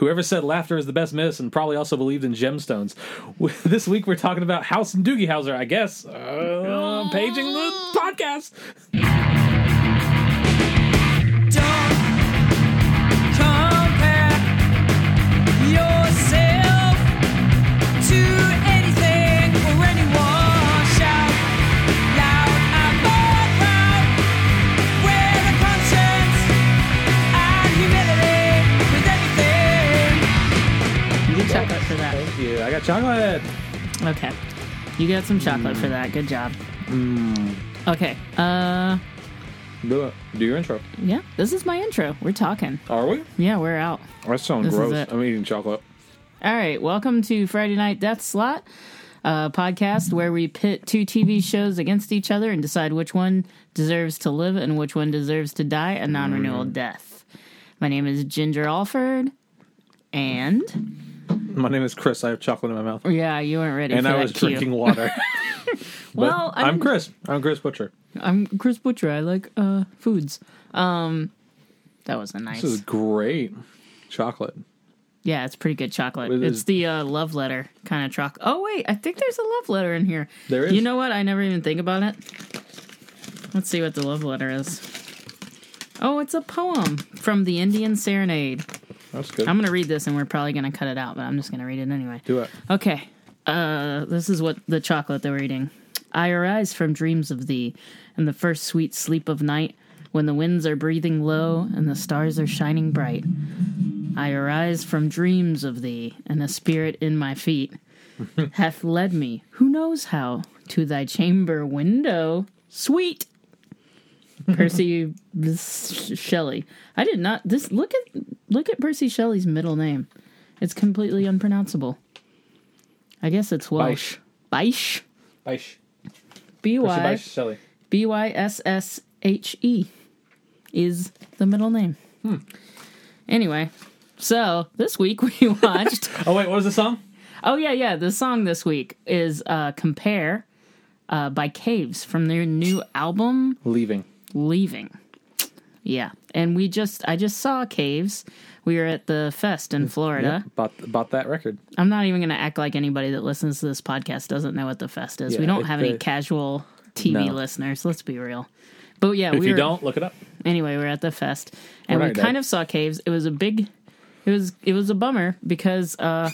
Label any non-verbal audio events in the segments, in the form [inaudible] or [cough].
Whoever said laughter is the best medicine probably also believed in gemstones. [laughs] This week we're talking about House and Doogie Howser, I guess. Uh, paging the podcast. Got chocolate. Okay. You got some chocolate for that. Good job. Okay. Uh Do it. Do your intro. yeah, this is my intro. We're talking. Are we? Yeah, we're out. That sounds This gross. I'm eating chocolate. All right, welcome to Friday Night Death Slot, a podcast where we pit two TV shows against each other and decide which one deserves to live and which one deserves to die a non-renewal death. My name is Ginger Alford, and My name is Chris. I have chocolate in my mouth. yeah, you weren't ready And I was cue. drinking water. [laughs] Well, I'm, I'm- Chris. I'm Chris Butcher. I'm Chris Butcher. I like uh foods. Um, that wasn't nice. This is great chocolate. Yeah, it's pretty good chocolate. It it's the uh, love letter kind of chocolate. Oh wait, I think there's a love letter in here. There is. You know what? I never even think about it. Let's see what the love letter is. Oh, it's a poem from the Indian Serenade. That's good. I'm gonna read this, and we're probably gonna cut it out, but I'm just gonna read it anyway. Do it. Okay. Uh, this is what the chocolate they we're eating. I arise from dreams of thee, in the first sweet sleep of night, when the winds are breathing low and the stars are shining bright. I arise from dreams of thee, and a spirit in my feet [laughs] hath led me, who knows how, to thy chamber window. Sweet. Percy Shelley. I did not this look at look at Percy Shelley's middle name. It's completely unpronounceable. I guess it's Welsh. Bysh. Baish. B Percy Y Baish Shelley. B Y S S H E is the middle name. Hmm. Anyway, so this week [laughs] we watched. [laughs] Oh wait, what was the song? oh yeah, yeah. The song this week is uh, "Compare" uh, by Caves from their new album Leaving. Leaving. Yeah, and we just I just saw Caves. We were at the fest in Florida. Yeah, bought bought that record. I'm not even going to act like anybody that listens to this podcast doesn't know what the fest is. we don't it- have any it- casual TV No. listeners. Let's be real. But yeah, If we you were, don't, look it up. anyway, we are at the fest and We're we not dead. kind of saw Caves. It was a big, it was it was a bummer because uh,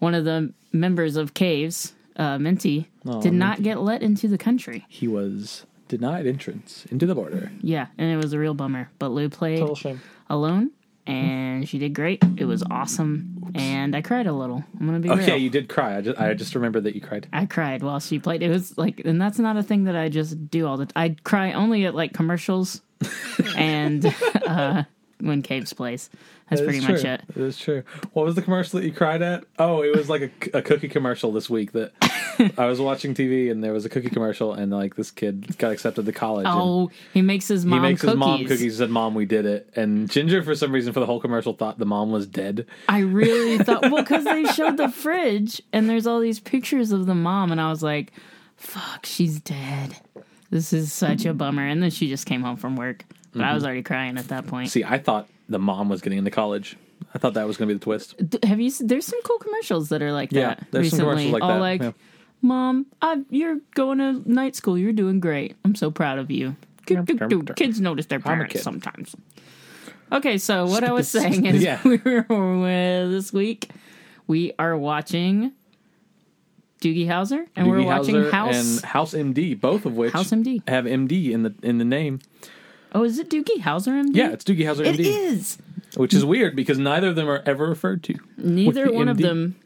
one of the members of Caves, uh, Minty, did not get let into the country. He was denied entrance into the border. Yeah, and it was a real bummer. But Lou played Total shame. alone, and she did great. It was awesome, and I cried a little. I'm gonna be Okay, real. you did cry. I just I just remembered that you cried. I cried while she played. It was like, and that's not a thing that I just do all the. I cry only at like commercials, [laughs] and [laughs] uh, when Caves plays. That's That pretty is much true. it. That is true. What was the commercial that you cried at? Oh, it was like a, a cookie commercial this week that [laughs] I was watching TV and there was a cookie commercial and like this kid got accepted to college. Oh, he makes his mom. Cookies. He makes cookies. his mom cookies. He said, "Mom, we did it." And Ginger, for some reason, for the whole commercial, thought the mom was dead. I really [laughs] thought, well, because they showed the fridge and there's all these pictures of the mom, and I was like, "Fuck, she's dead." This is such a bummer. And then she just came home from work, but I was Mm-hmm. already crying at that point. See, I thought the mom was getting into college. I thought that was going to be the twist. D- Have you? s- There's some cool commercials that are like Yeah, that there's some recently. commercials like All that, like, yeah. "Mom, I, you're going to night school. You're doing great. I'm so proud of you." Good, good, good. Kids notice their a parents kid. sometimes. Okay, so [laughs] what I was saying is, [laughs] Yeah. [laughs] we were uh, this week we are watching Doogie Howser, and we're Doogie watching Howser House. and House MD, both of which House MD. have MD in the in the name. Oh, is it Doogie Howser MD? Yeah, it's Doogie Howser It MD, is. which is weird because neither of them are ever referred to. Neither the one of them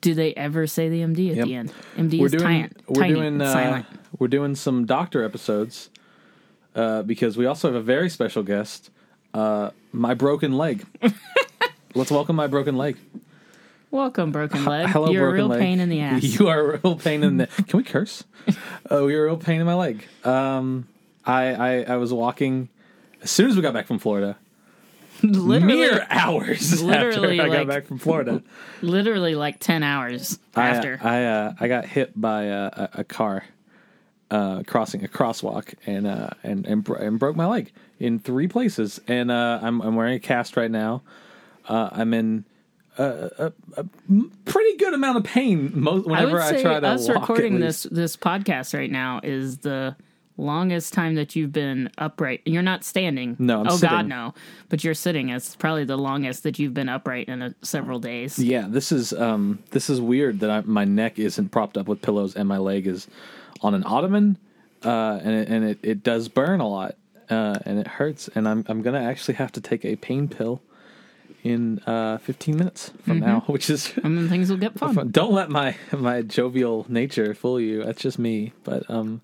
do they ever say the MD at Yep. the end. MD we're is doing tiny, we're tiny, doing uh, silent. we're doing some doctor episodes uh, because we also have a very special guest, uh, my broken leg. [laughs] Let's welcome my broken leg. Welcome, broken leg. Hello, You're broken a real leg. pain in the ass. [laughs] You are a real pain in the. Can we curse? [laughs] Oh, you're a real pain in my leg. Um, I, I I was walking as soon as we got back from Florida. literally, Mere hours [laughs] literally, after I like- got back from Florida. literally like ten hours I, after. I uh, I got hit by a, a, a car uh, crossing a crosswalk and uh, and and, bro- and broke my leg in three places. And uh, I'm I'm wearing a cast right now. Uh, I'm in a pretty good amount of pain most I whenever would I, try to us walk. recording this this podcast right now is the longest time that you've been upright. You're not standing. No, I'm oh God, no. But you're sitting. It's probably the longest that you've been upright in a, several days. Yeah, this is um this is weird that I, my neck isn't propped up with pillows and my leg is on an ottoman, uh, and it, and it, it does burn a lot, uh, and it hurts, and I'm I'm gonna actually have to take a pain pill in uh 15 minutes from Mm-hmm. now, which is [laughs] And then things will get [laughs] fun. fun. Don't let my my jovial nature fool you. That's just me. But um,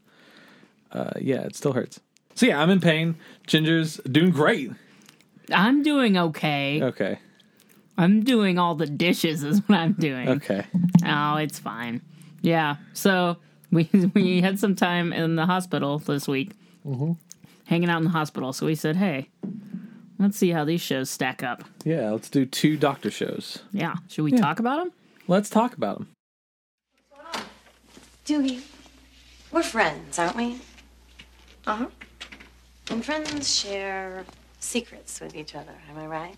uh, yeah, it still hurts. So yeah, I'm in pain. Ginger's doing great. I'm doing okay. Okay, I'm doing all the dishes is what I'm doing. okay. Oh, it's fine. Yeah. So we [laughs] we had some time in the hospital this week, Mm-hmm. hanging out in the hospital. So we said, hey, let's see how these shows stack up. Yeah, let's do two doctor shows. Yeah. Should we Yeah. talk about them? Let's talk about them. Doogie, we're friends, aren't we? Uh huh. And friends share secrets with each other, am I right?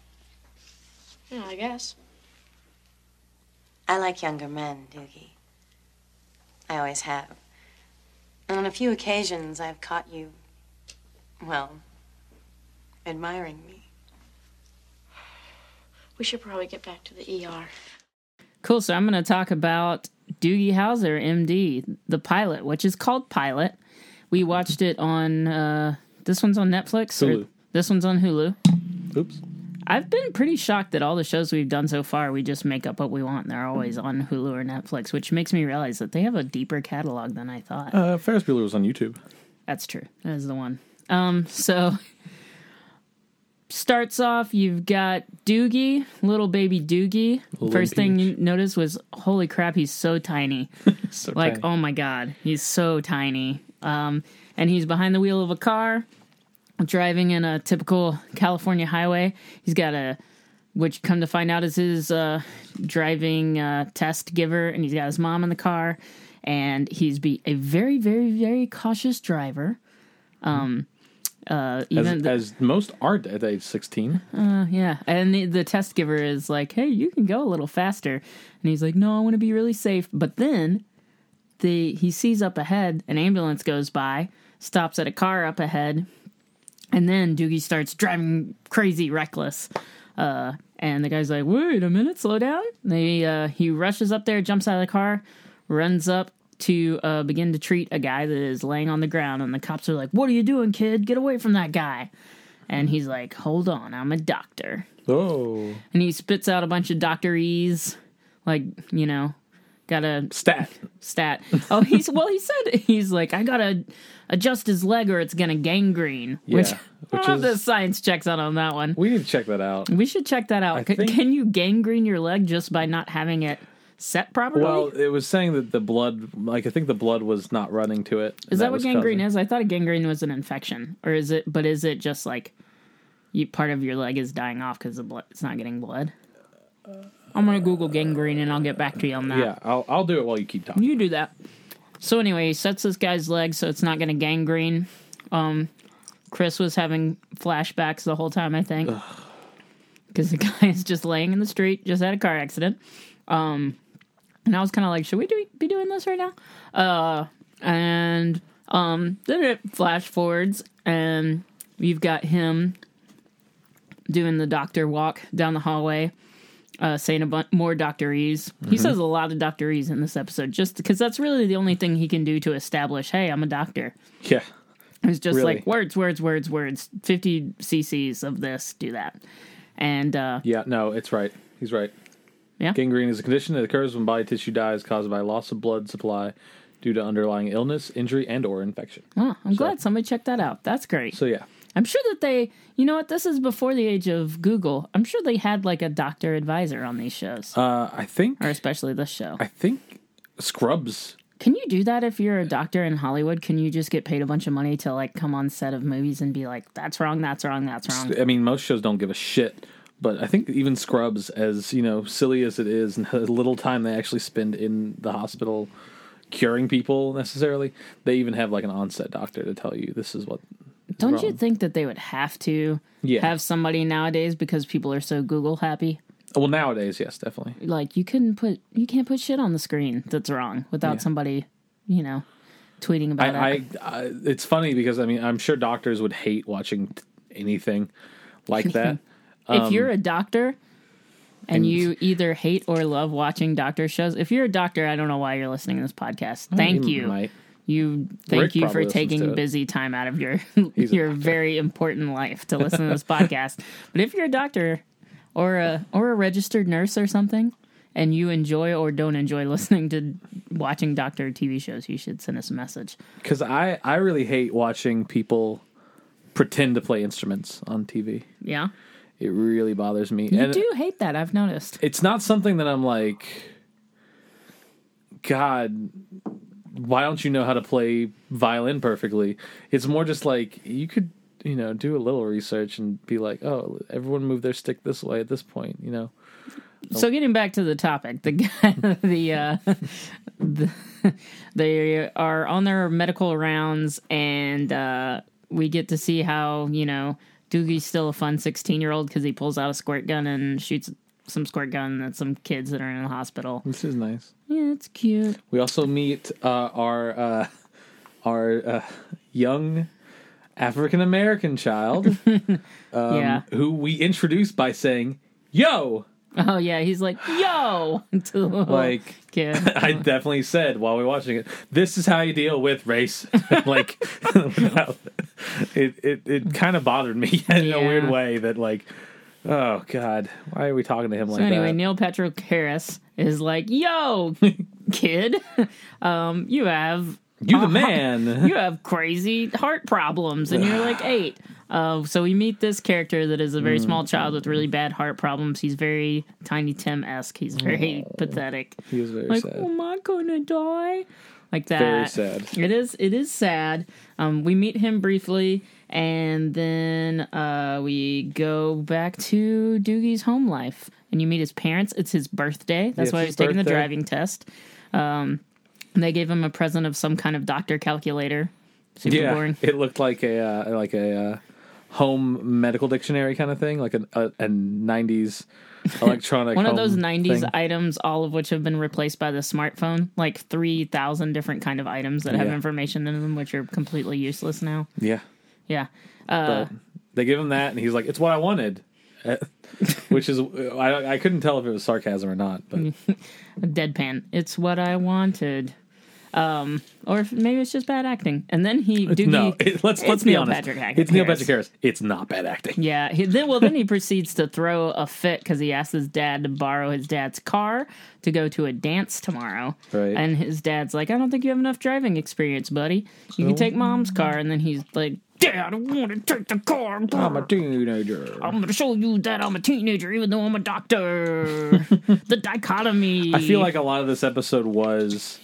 Yeah, I guess. I like younger men, Doogie. I always have. And on a few occasions, I've caught you, well, admiring me. We should probably get back to the ER. Cool. So I'm going to talk about Doogie Howser, MD, the pilot, which is called Pilot. We watched it on. Uh, this one's on Netflix. Hulu. this one's on Hulu. Oops. I've been pretty shocked that all the shows we've done so far, we just make up what we want. and They're always on Hulu or Netflix, which makes me realize that they have a deeper catalog than I thought. Uh, Ferris Bueller was on YouTube. That's true. That is the one. Um, so starts off, you've got Doogie, little baby Doogie. First thing you noticed was, holy crap, he's so tiny. [laughs] So like, tiny. oh my god, he's so tiny. Um, and he's behind the wheel of a car, driving in a typical California highway. He's got a, which come to find out is his uh, driving uh, test giver, and he's got his mom in the car, and he's be a very, very, very cautious driver. Um, uh, as, even the- as most aren't at age 16. uh, yeah, and the, the test giver is like, "Hey, you can go a little faster," and he's like, "No, I want to be really safe." But then, the he sees up ahead an ambulance goes by, stops at a car up ahead, and then Doogie starts driving crazy, reckless. Uh, and the guy's like, "Wait a minute, slow down." They uh, he rushes up there, jumps out of the car, runs up to uh, begin to treat a guy that is laying on the ground, and the cops are like, "What are you doing, kid? Get away from that guy!" And he's like, "Hold on, I'm a doctor." Oh. And he spits out a bunch of doctorese, like you know, got a Stat. stat. Oh, he's well. He said he's like, I gotta adjust his leg or it's gonna gangrene. Which, Yeah, which if is- the science checks out on that one. We need to check that out. We should check that out. Can, think- can you gangrene your leg just by not having it set properly? Well, it was saying that the blood, like I think the blood was not running to it. is that, what gangrene causing- is? I thought a gangrene was an infection, or is it? But is it just like you, part of your leg is dying off because the blood? It's not getting blood. I'm gonna Google gangrene and I'll get back to you on that. Yeah, I'll I'll do it while you keep talking. You do that. So anyway, he sets this guy's leg so it's not going to gangrene. Um, Chris was having flashbacks the whole time, I think, because the [laughs] guy is just laying in the street, just had a car accident. Um, and I was kind of like, should we do, be doing this right now? Uh, and um, then it flash forwards, and you've got him doing the doctor walk down the hallway uh, saying a bunch more doctorese. He says a lot of doctorese in this episode, just because that's really the only thing he can do to establish, hey, I'm a doctor. Yeah. It's just Really? like words, words, words, words. Fifty cc's of this, do that, and uh, Yeah, no, it's right. He's right. Yeah. Gangrene is a condition that occurs when body tissue dies caused by loss of blood supply due to underlying illness, injury, and or infection. oh, I'm glad somebody checked that out. That's great. So yeah. I'm sure that they, you know what, this is before the age of Google. I'm sure they had like a doctor advisor on these shows, Uh I think or especially this show. I think Scrubs Can you do that if you're a doctor in Hollywood? Can you just get paid a bunch of money to like come on set of movies and be like, "That's wrong, that's wrong, that's wrong." I mean, most shows don't give a shit, but I think even Scrubs, as you know, silly as it is, and [laughs] how little time they actually spend in the hospital curing people necessarily, they even have like an onset doctor to tell you this is what. Don't you think that they would have to Yeah. have somebody nowadays because people are so Google happy? Well, nowadays, yes, definitely. Like you couldn't put you can't put shit on the screen that's wrong without Yeah. somebody, you know, tweeting about I, it. I, I, it's funny because I mean, I'm sure doctors would hate watching anything like [laughs] that. If you're um, a doctor and you either hate or love watching doctor shows, if you're a doctor, I don't know why you're listening to this podcast. Thank you. Might. You thank Rick you for probably listens to taking busy time out of your [laughs] [laughs] your very important life to listen to this [laughs] podcast. But if you're a doctor or a or a registered nurse or something and you enjoy or don't enjoy listening to watching doctor TV shows, you should send us a message. Because I, I really hate watching people pretend to play instruments on TV. Yeah. It really bothers me. You and do hate that, I've noticed. it's not something that I'm like, God, why don't you know how to play violin perfectly? It's more just like you could, you know, do a little research and be like, oh, everyone move their stick this way at this point, you know. So getting back to the topic, the guy, [laughs] the, uh, [laughs] the they are on their medical rounds, and uh, we get to see how you know Doogie's still a fun sixteen year old because he pulls out a squirt gun and shoots some squirt gun at some kids that are in the hospital. This is nice. Yeah, it's cute. We also meet uh, our uh, our uh, young African American child, [laughs] um, yeah. who we introduce by saying, "Yo." Oh yeah, he's like yo [laughs] to Like kid. [laughs] I definitely said while we were watching it, this is how you deal with race. [laughs] like, without, it it it kind of bothered me in a weird way that like, oh god, why are we talking to him So like anyway, that? Neil Patrick Harris is like, "Yo, kid, um, you have you the man. you have crazy heart problems, and you're like [sighs] eight. Uh, so we meet this character that is a Mm. very small child with really bad heart problems. He's very Tiny Tim esque. He's very pathetic. he was very Like, sad. oh, am I gonna die? Like that. Very sad. It is. It is sad. Um, we meet him briefly, and then uh, we go back to Doogie's home life, and you meet his parents. It's his birthday. That's it's why he's taking the driving test. Um, they gave him a present of some kind of doctor calculator. Super yeah, boring. it looked like a uh, like a uh, home medical dictionary kind of thing, like a a, a '90s [laughs] electronic. One of those '90s thing. items, all of which have been replaced by the smartphone. Like three thousand different kind of items that have Yeah. information in them, which are completely useless now. Yeah, Yeah. Uh, they give him that, and he's like, "It's what I wanted," [laughs] which is I I couldn't tell if it was sarcasm or not, but [laughs] deadpan. It's what I wanted. Um, or if, maybe it's just bad acting. And then he, [laughs] Doogie, no. It, let's let's be Neil honest. Patrick Hack- it's Neil Harris. Patrick Harris. It's not bad acting. Yeah. He, then, well, then he proceeds to throw a fit because he asked his dad to borrow his dad's car to go to a dance tomorrow. Right. And his dad's like, I don't think you have enough driving experience, buddy. You can take mom's car. And then he's like, Dad, I want to take the car. I'm a teenager. I'm going to show you that I'm a teenager, even though I'm a doctor. [laughs] the dichotomy. I feel like a lot of this episode was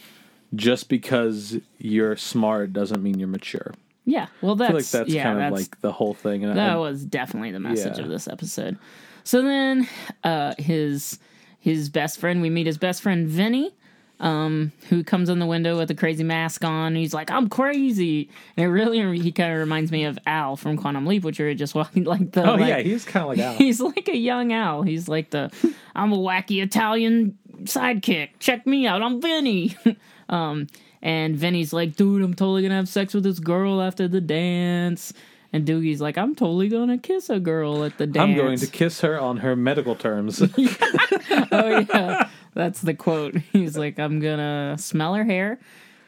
just because you're smart doesn't mean you're mature. yeah. Well, that's like that's yeah, kind of that's, like the whole thing. And that I, was definitely the message Yeah. of this episode. So then, uh, his his best friend, we meet his best friend Vinny, um, who comes in the window with a crazy mask on. He's like, "I'm crazy," and it really he kind of reminds me of Al from Quantum Leap, which we were just [laughs] watching. Like the oh like, yeah, he's kind of like Al. [laughs] he's like a young Al. He's like the I'm a wacky Italian sidekick. Check me out. I'm Vinny. [laughs] um, and Vinny's like, dude, I'm totally gonna have sex with this girl after the dance. And Doogie's like, I'm totally gonna kiss a girl at the dance. I'm going to kiss her on her medical terms. [laughs] oh yeah, that's the quote. [laughs] He's like, I'm gonna smell her hair.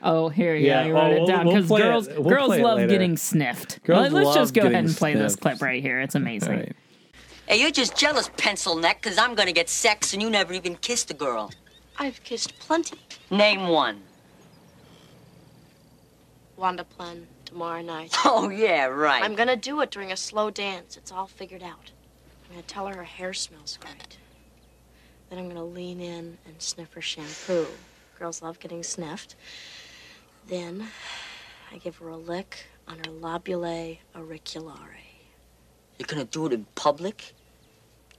Oh, here, yeah, Yeah, you wrote oh, it we'll- down we'll because girls we'll girls love later. getting sniffed. Girls Let's love just go ahead and play this clip right here. It's amazing. right. Hey, you're just jealous, pencil neck, because I'm gonna get sex and you never even kissed a girl. I've kissed plenty. Name one. Wanda Plenn tomorrow night. [laughs] Oh, yeah, right. I'm gonna do it during a slow dance. It's all figured out. I'm gonna tell her her hair smells great. Then I'm gonna lean in and sniff her shampoo. Girls love getting sniffed. Then I give her a lick on her lobule auriculare. You're gonna do it in public?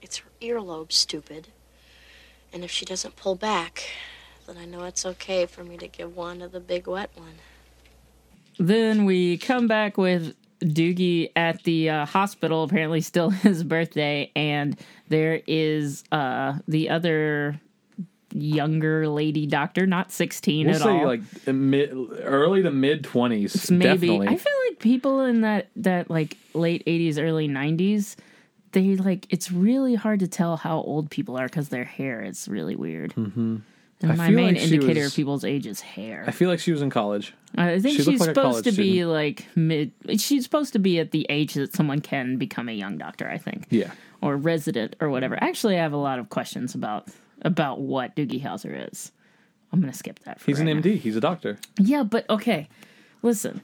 It's her earlobe, stupid. And if she doesn't pull back, then I know it's okay for me to give Wanda the big wet one. Then we come back with Doogie at the uh, hospital. Apparently, still [laughs] his birthday, and there is uh, the other younger lady doctor, not sixteen We'll at say all. like mid, early to mid twenties. maybe Definitely. I feel like people in that that like late eighties, early nineties, they like it's really hard to tell how old people are because their hair is really weird. Mm-hmm. And I my feel main like she indicator was- of people's age is hair. I feel like she was in college. I think She looked she's like a supposed to be student. like mid. She's supposed to be at the age that someone can become a young doctor. I think. Yeah. Or resident or whatever. Actually, I have a lot of questions about about what Doogie Howser is. I'm gonna skip that. For He's an right MD. He's a doctor. Yeah, but okay. Listen,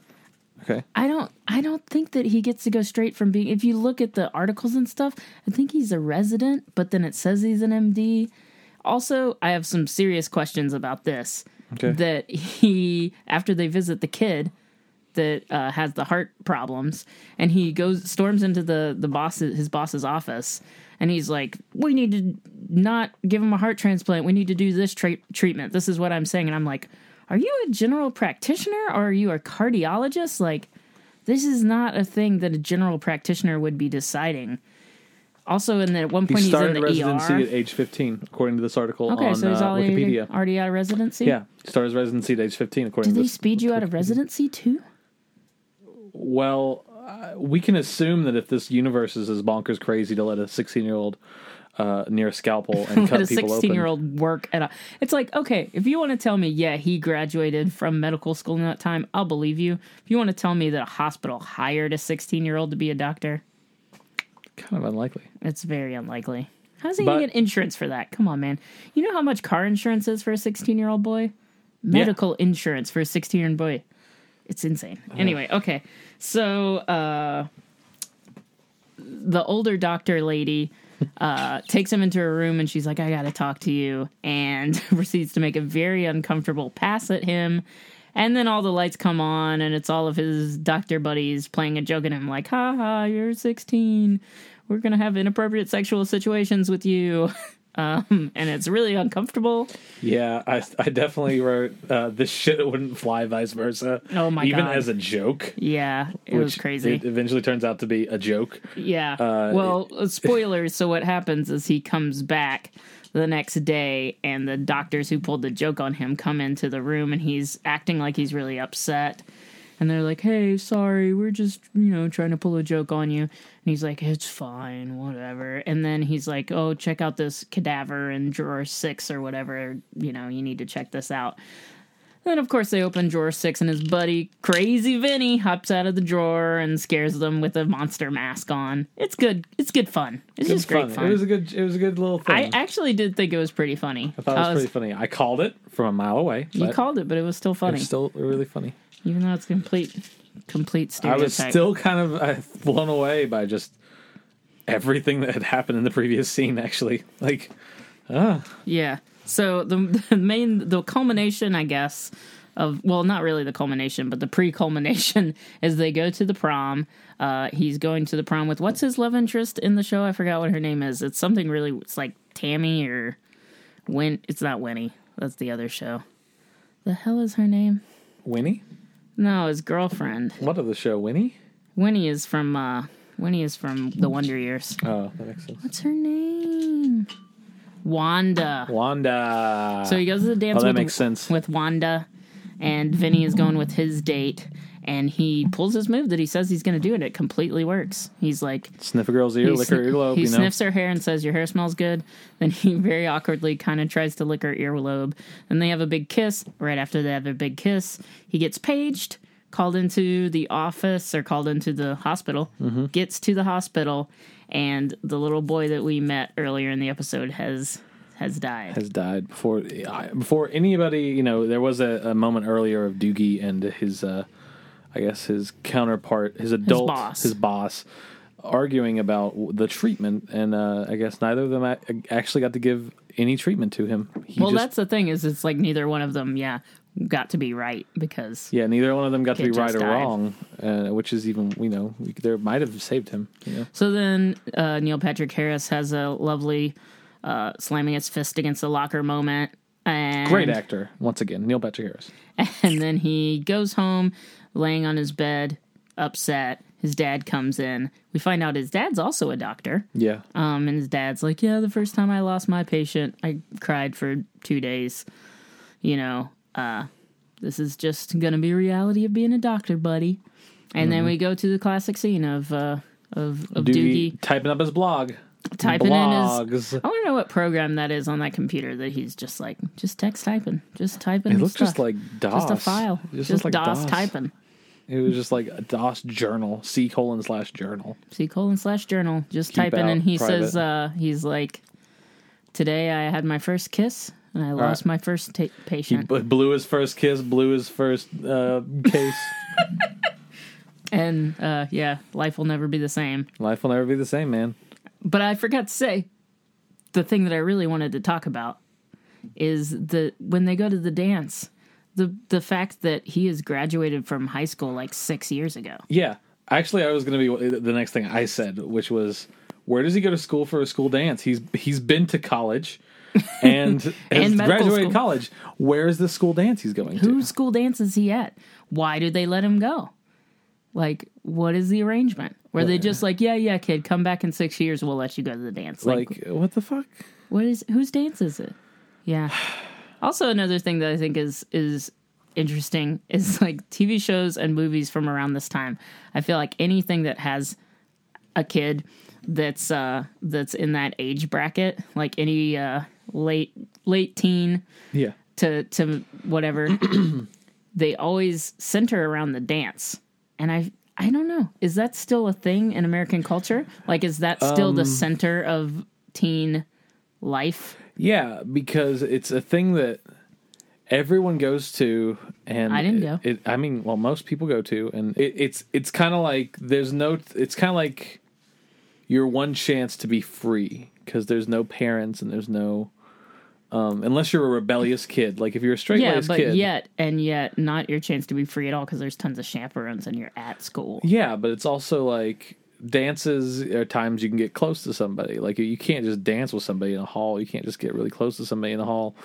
Okay. I don't. I don't think that he gets to go straight from being. If you look at the articles and stuff, I think he's a resident, but then it says he's an MD. Also, I have some serious questions about this. Okay. That he, after they visit the kid that uh, has the heart problems, and he goes storms into the the boss his boss's office, and he's like, "We need to not give him a heart transplant. We need to do this tra- treatment. This is what I'm saying." And I'm like, "Are you a general practitioner or are you a cardiologist? Like, this is not a thing that a general practitioner would be deciding." Also, in the at one He point he's in started the residency ER. at age 15, according to this article Okay, on so he's uh, already Wikipedia. already out of residency. Yeah, he started his residency at age 15, according Do to they this. speed you out of residency too? Well, uh, we can assume that if this universe is as bonkers crazy to let a 16 year old uh, near a scalpel and [laughs] cut a people open. sixteen-year-old work at a. It's like okay, if you want to tell me, yeah, he graduated from medical school in that time, I'll believe you. If you want to tell me that a hospital hired a sixteen-year-old to be a doctor, Kind of unlikely. it's very unlikely. How's he But- gonna get insurance for that? Come on, man. You know how much car insurance is for a sixteen-year-old boy? Medical insurance for a sixteen-year-old boy. It's insane. Anyway, okay. So uh the older doctor lady uh takes him into her room and she's like, I gotta talk to you and [laughs] proceeds to make a very uncomfortable pass at him. And then all the lights come on and it's all of his doctor buddies playing a joke at him like, ha ha, you're sixteen. We're gonna have inappropriate sexual situations with you. [laughs] Um, and it's really uncomfortable. Yeah, I, I definitely wrote uh, this shit wouldn't fly, vice versa. Oh my Even God. as a joke. Yeah, it was crazy. It eventually turns out to be a joke. Yeah. Uh, well, uh, spoilers. so what happens is he comes back the next day, and the doctors who pulled the joke on him come into the room, and he's acting like he's really upset. And they're like, "Hey, sorry, we're just you know trying to pull a joke on you." And he's like, "It's fine, whatever." And then he's like, "Oh, check out this cadaver in drawer six or whatever. You know, you need to check this out." Then, of course, they open drawer six, and his buddy, Crazy Vinny, hops out of the drawer and scares them with a monster mask on. It's good. It's good fun. It's Good just great fun. It was a good. It was a good little thing. I actually did think it was pretty funny. I thought it was, pretty funny. I called it from a mile away. You called it, but it was still it funny, was still really funny. Even though it's complete, complete stereotype. I was still kind of uh, blown away by just everything that had happened in the previous scene. Actually, like, ah, Yeah. So the, the main, the culmination, I guess, of well, not really the culmination, but the pre-culmination [laughs] is they go to the prom. Uh, he's going to the prom with what's his love interest in the show? I forgot what her name is. It's something really. It's like Tammy or Win. It's not Winnie. That's the other show. The hell is her name? Winnie. No, his girlfriend. What of the show, Winnie? Winnie is from. uh Winnie is from the Wonder Years. Oh, that makes sense. What's her name? Wanda. Wanda. So he goes to the dance Oh, that with, makes sense. with Wanda, and Vinny is going with his date, and he pulls his move that he says he's going to do, and it completely works. He's like, sniff a girl's ear, lick her earlobe. he you know, sniffs her hair and says, Your hair smells good. Then he [laughs] very awkwardly kind of tries to lick her earlobe. Then they have a big kiss. Right after they have a big kiss, he gets paged, called into the office or called into the hospital, Mm-hmm. gets to the hospital, and the little boy that we met earlier in the episode has has died. has died before before anybody. You know, there was a, a moment earlier of Doogie and his, uh, I guess his counterpart, his adult, boss. his boss, arguing about the treatment, and uh, I guess neither of them actually got to give any treatment to him. He well, just, that's the thing is it's like neither one of them, yeah, got to be right because yeah, neither one of them got to be right just or died. wrong, uh, which is even you know there might have saved him. You know, So then uh, Neil Patrick Harris has a lovely uh, slamming his fist against the locker moment. And, great actor once again, Neil Patrick Harris. [laughs] And then he goes home, laying on his bed, upset, his dad comes in. We find out his dad's also a doctor. Yeah. Um, and his dad's like, Yeah, the first time I lost my patient, I cried for two days. You know, uh, this is just gonna be reality of being a doctor, buddy. And then we go to the classic scene of uh of, of Doogie, Doogie typing up his blog. Typing in his I wanna know what program that is on that computer that he's just like just text typing. Just typing It looks stuff. just like DOS. just a file. It Just, looks like DOS, typing. It was just like a DOS journal, C colon slash journal. C colon slash journal. Just Keep typing and he private. says uh he's like Today I had my first kiss and I lost my first ta- He patient. b- blew his first kiss, blew his first uh, case. [laughs] And uh, yeah, life will never be the same. Life will never be the same, man. But I forgot to say the thing that I really wanted to talk about is the when they go to the dance, the the fact that he has graduated from high school like six years ago. Yeah. Actually, I was going to be the next thing I said, which was, where does he go to school for a school dance? He's he's been to college [laughs] and has And graduated school. college. Where is the school dance he's going to? Whose school dance is he at? Why did they let him go? Like, what is the arrangement? Were they just like, yeah, yeah, kid, come back in six years, we'll let you go to the dance? Like, Like, what the fuck? what is whose dance is it? Yeah. [sighs] Also, another thing that I think is is interesting is like TV shows and movies from around this time. I feel like anything that has a kid that's uh that's in that age bracket, like any uh late late teen Yeah. to to whatever, [clears throat] they always center around the dance. And I I don't know. Is that still a thing in American culture? Like is that still Um, the center of teen life? Yeah, because it's a thing that everyone goes to, and I didn't it- go. It, I mean, well, most people go to, and it, it's it's kind of like there's no. It's kind of like your one chance to be free because there's no parents and there's no. Um, unless you're a rebellious kid, like if you're a straight Yeah, but kid, yet and yet not your chance to be free at all because there's tons of chaperones and you're at school. Yeah, but it's also like dances are times you can get close to somebody. Like you can't just dance with somebody in a hall. You can't just get really close to somebody in a hall.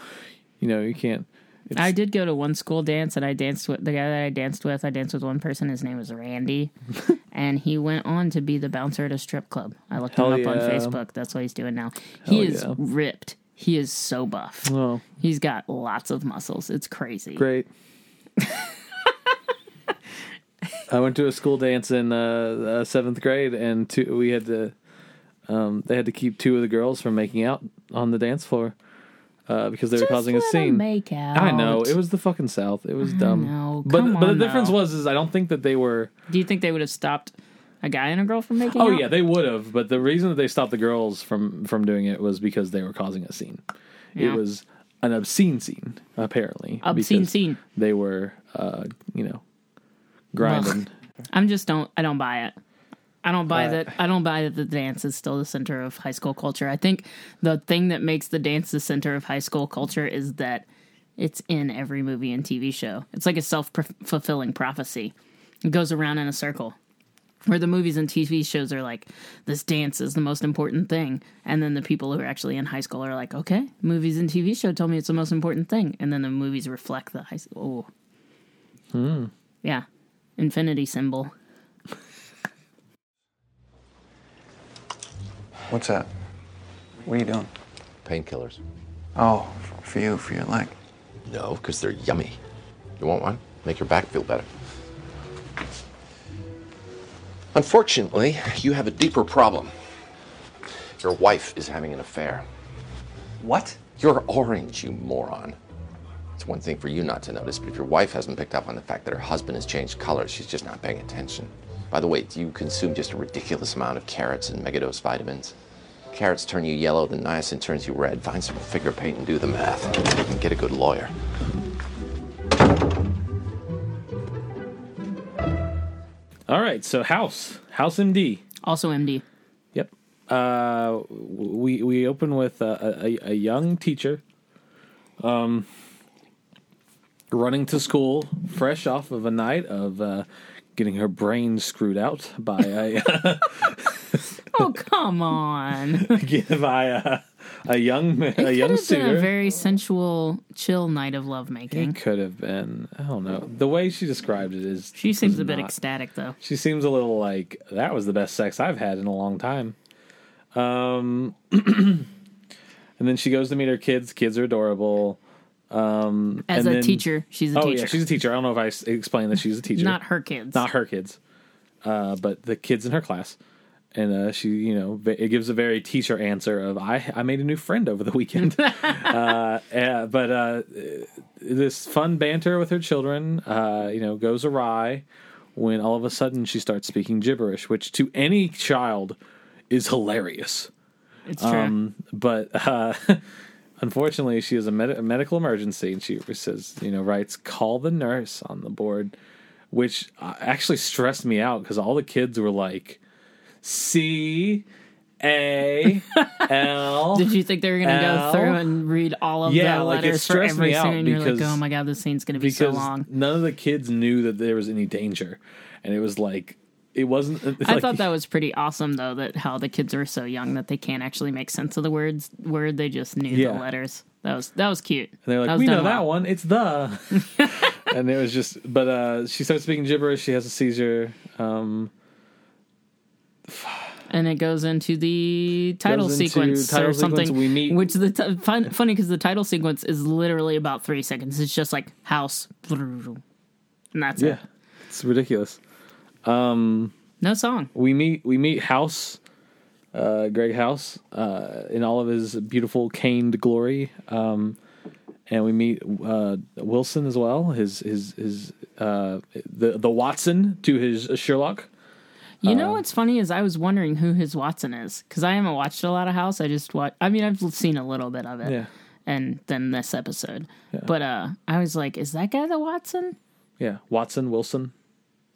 You know, you can't. It's, I did go to one school dance and I danced with the guy that I danced with. I danced with one person. His name was Randy, [laughs] and he went on to be the bouncer at a strip club. I looked Hell him up on. Facebook. That's what he's doing now. he is yeah. ripped. He is so buff. Oh, He's got lots of muscles. It's crazy. great. I went to a school dance in uh, uh, seventh grade, and two, we had to. Um, they had to keep two of the girls from making out on the dance floor uh, because they were Just causing a scene. Make out. I know it was the fucking south. It was dumb. know. But Come but the on, difference was is I don't think that they were. Do you think they would have stopped a guy and a girl from making Oh out? yeah, they would have. But the reason that they stopped the girls from from doing it was because they were causing a scene. Yeah. It was an obscene scene, apparently. Obscene scene. They were, uh, you know, grinding. I'm just don't I don't buy it. I don't buy Uh, that I don't buy that the dance is still the center of high school culture. I think the thing that makes the dance the center of high school culture is that it's in every movie and TV show. It's like a self-fulfilling prophecy. It goes around in a circle. Where the movies and TV shows are like, this dance is the most important thing. And then the people who are actually in high school are like, okay, movies and TV show tell me it's the most important thing. And then the movies reflect the high school. Oh. Hmm. Yeah. Infinity symbol. What's that? What are you doing? Painkillers. Oh, for you, for your leg. No, because they're yummy. You want one? Make your back feel better. Unfortunately, you have a deeper problem. Your wife is having an affair. What? You're orange, you moron. It's one thing for you not to notice, but if your wife hasn't picked up on the fact that her husband has changed colors, she's just not paying attention. By the way, do you consume just a ridiculous amount of carrots and megadose vitamins? Carrots turn you yellow, then niacin turns you red. Find some figure paint and do the math. And get a good lawyer. All right, so House, House MD. Also MD. Yep. Uh, we we open with a, a, a young teacher, um, running to school, fresh off of a night of uh, getting her brain screwed out by a [laughs] Oh, come on. [laughs] by a, a young man [laughs] a It could young been a very sensual, chill night of lovemaking. it could have been. I don't know. The way she described it is. She seems a bit not- ecstatic, though. She seems a little like that was the best sex I've had in a long time. Um, [clears throat] and then she goes to meet her kids. Kids are adorable. Um, As a then- teacher, she's a oh teacher. yeah, she's a teacher. I don't know if I explained that she's a teacher. Not her kids. not her kids, uh, but the kids in her class. And uh, she, you know, it gives a very teacher answer of I, I made a new friend over the weekend. [laughs] uh, uh, but uh, this fun banter with her children, uh, you know, goes awry when all of a sudden she starts speaking gibberish, which to any child is hilarious. It's true. Um, but uh, [laughs] unfortunately, she has a, med- a medical emergency, and she says, you know, writes, "Call the nurse" on the board, which uh, actually stressed me out because all the kids were like, "C A L." [laughs] Did you think they were going to go through and read all of Yeah, the like, it letters for stressed every me out scene? And you're like, because- oh my god, this scene's going to be so because long. none of the kids knew that there was any danger, and it was like it wasn't. [laughs] I like- thought that was pretty awesome, though, that how the kids are so young that they can't actually make sense of the words. Word, they just knew Yeah. the letters. That was that was cute. And they're That like, was we know done that well. one. It's the. [laughs] and it was just, but uh, she starts speaking gibberish. She has a seizure. Um, and it goes into the title into sequence title or sequence. something. We meet- which the t- fun, funny because the title sequence is literally about three seconds. It's just like house, and that's yeah, it. it's ridiculous. No song. We meet we meet House, uh, Greg House, uh, in all of his beautiful caned glory. Um, and we meet uh, Wilson as well. His his his uh, the the Watson to his Sherlock. You Uh, know what's funny is I was wondering who his Watson is because I haven't watched a lot of House. I just watch. I mean, I've seen a little bit of it. Yeah, and then this episode. But uh I was like, is that guy the Watson? yeah. Watson Wilson.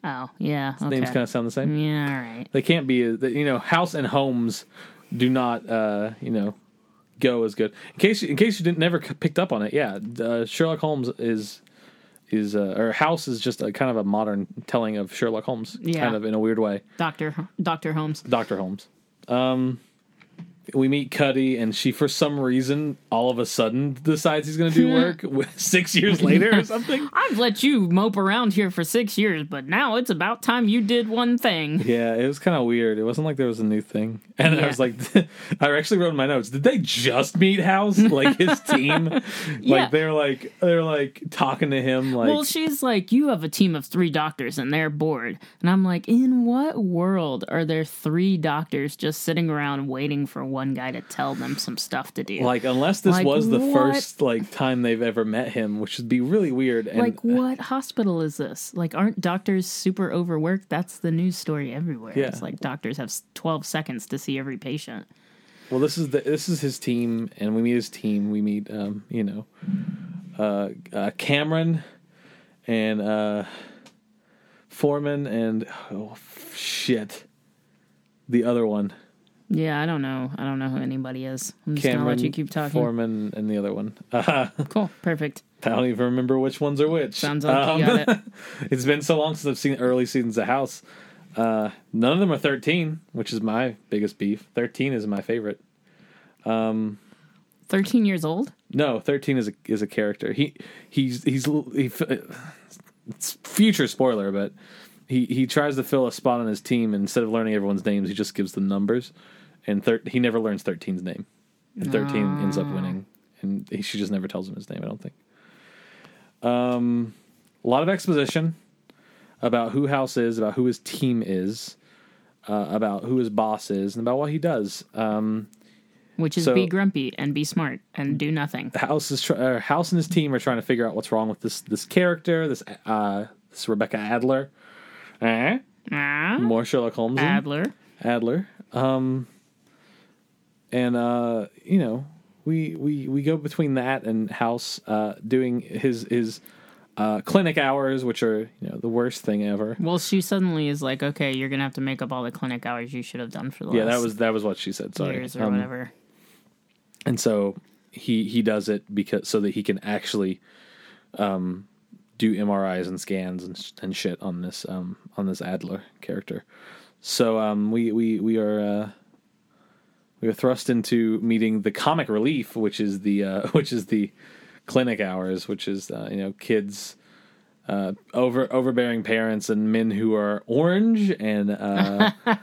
Oh, yeah. Okay. Names kind of sound the same. Yeah, all right. They can't be. You know, House and Holmes do not. Uh, you know, go as good. In case in case you didn't never picked up on it, yeah. Uh, Sherlock Holmes is is uh, or House is just a kind of a modern telling of Sherlock Holmes, Yeah. kind of in a weird way. Doctor Doctor Holmes. Doctor Holmes. Um, we meet Cuddy, and she, for some reason, all of a sudden decides he's going to do [laughs] work with- [laughs] six years later or something. [laughs] I've let you mope around here for six years, but now it's about time you did one thing. Yeah, it was kind of weird. It wasn't like there was a new thing. And I was like, I actually wrote in my notes, did they just meet House? Like his team? Like they're like they're like talking to him like well, she's like, you have a team of three doctors and they're bored. And I'm like, in what world are there three doctors just sitting around waiting for one guy to tell them some stuff to do? like unless this Like, was the what? first like time they've ever met him, which would be really weird. And like what hospital is this? Like, aren't doctors super overworked? That's the news story everywhere. Yeah. It's like doctors have s- 12 seconds to see every patient. Well, this is the this is his team, and we meet his team. We meet, um, you know, uh, uh, Cameron and uh, Foreman and oh shit, the other one, Yeah, I don't know. I don't know who anybody is. I'm just Cameron, gonna let you keep talking. Foreman, and the other one. Uh, [laughs] Cool, perfect. I don't even remember which ones are which. Sounds like Um, you got it. [laughs] it's been so long since I've seen early seasons of House. Uh, none of them are thirteen, which is my biggest beef. Thirteen is my favorite. 13 years old? No, thirteen is a is a character. He he's he's he, it's future spoiler, but he he tries to fill a spot on his team. And instead of learning everyone's names, he just gives them numbers, and thir- he never learns 13's name. And thirteen ends up winning, and he, she just never tells him his name. I don't think. Um, a lot of exposition about who House is, about who his team is, uh, about who his boss is, and about what he does. Um, Which is So- be grumpy and be smart and do nothing. House is try- uh, House and his team are trying to figure out what's wrong with this this character, this uh, this Rebecca Adler. Eh? Ah, More Sherlock Holmes. Adler. Adler. Um, and uh, you know, we we we go between that and House uh, doing his his uh, clinic hours, which are you know the worst thing ever. Well, she suddenly is like, okay, you're going to have to make up all the clinic hours you should have done for the Yeah, last that was that was what she said. Sorry, years or Um, whatever. and so he he does it because so that he can actually um do MRIs and scans and sh- and shit on this um on this Adler character. So um we we we are uh we were thrust into meeting the comic relief, which is the uh, [laughs] which is the clinic hours, which is uh, you know kids. Uh, over overbearing parents and men who are orange and uh, [laughs]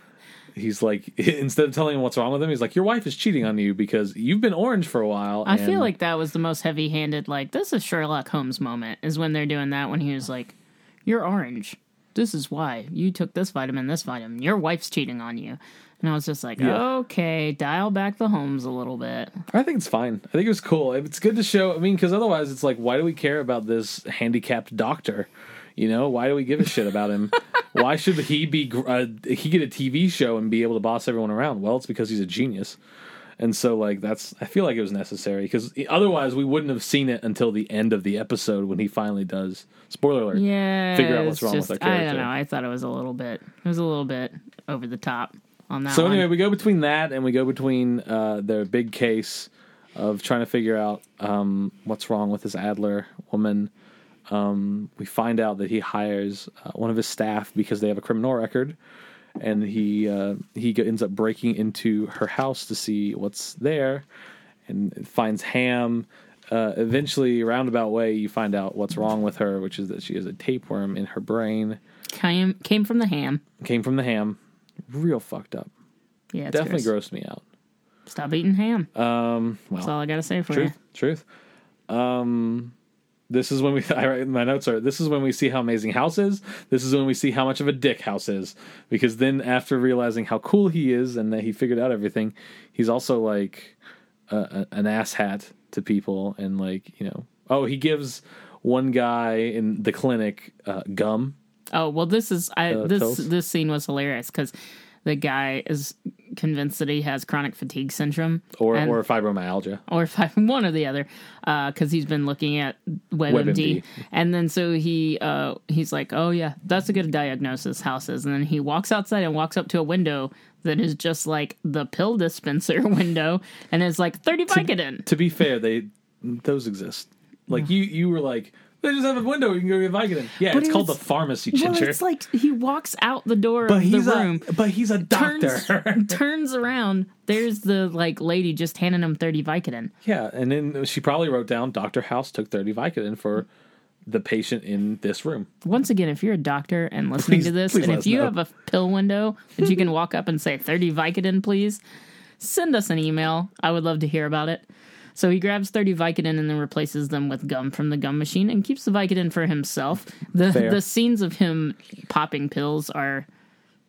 he's like [laughs] instead of telling him what's wrong with him he's like your wife is cheating on you because you've been orange for a while I feel like that was the most heavy handed, like, this is Sherlock Holmes moment, is when they're doing that when he was like, You're orange. This is why. You took this vitamin, this vitamin. Your wife's cheating on you. And I was just like, Yeah. okay, dial back the Holmes a little bit. I think it's fine. I think it was cool. It's good to show. I mean, because otherwise, it's like, why do we care about this handicapped doctor? You know, why do we give a shit about him? [laughs] why should he be? gr- Uh, he get a TV show and be able to boss everyone around? Well, it's because he's a genius. And so, like, that's. I feel like it was necessary because otherwise, we wouldn't have seen it until the end of the episode when he finally does. Spoiler alert. Yeah. Figure out what's wrong just, with our I don't know. I thought it was a little bit, it was a little bit over the top on that So one. anyway, we go between that and we go between uh, their big case of trying to figure out um, what's wrong with this Adler woman. Um, we find out that he hires uh, one of his staff because they have a criminal record, and he uh, he ends up breaking into her house to see what's there, and finds Ham. Uh, eventually, roundabout way, you find out what's wrong with her, which is that she has a tapeworm in her brain. came, came from the ham. Came from the ham, real fucked up. Yeah, it's Definitely gross. grossed me out. Stop eating ham. Um, well, That's all I got to say for truth, truth. Um, this is when we. [laughs] I write my notes are. This is when we see how amazing House is. This is when we see how much of a dick House is. Because then, after realizing how cool he is and that he figured out everything, he's also like a, a, an asshat to people and like you know. Oh, he gives one guy in the clinic uh, gum. Oh, well, this is, I, Uh, this, this scene was hilarious because the guy is convinced that he has chronic fatigue syndrome. Or, and- or fibromyalgia. or I, [laughs] one or the other, because he's been looking at WebMD, WebMD. and then so he uh, he's like, oh yeah, that's a good diagnosis. Houses, and then he walks outside and walks up to a window that is just like the pill dispenser [laughs] window, and it's like thirty Vicodin. To be fair, they those exist. Like you, you were like, they just have a window. You can go get Vicodin. Yeah, But it's called the pharmacy, Well, it's like he walks out the door but of the room. a but he's a doctor. Turns, [laughs] turns around. There's the like lady just handing him thirty Vicodin. yeah, and then she probably wrote down Doctor House took thirty Vicodin for the patient in this room. Once again, if you're a doctor and listening Please- to this, and if you know. have a pill window that you can walk up and say 30 Vicodin, please send us an email. I would love to hear about it. So he grabs 30 Vicodin and then replaces them with gum from the gum machine and keeps the Vicodin for himself. The Fair. the scenes of him popping pills are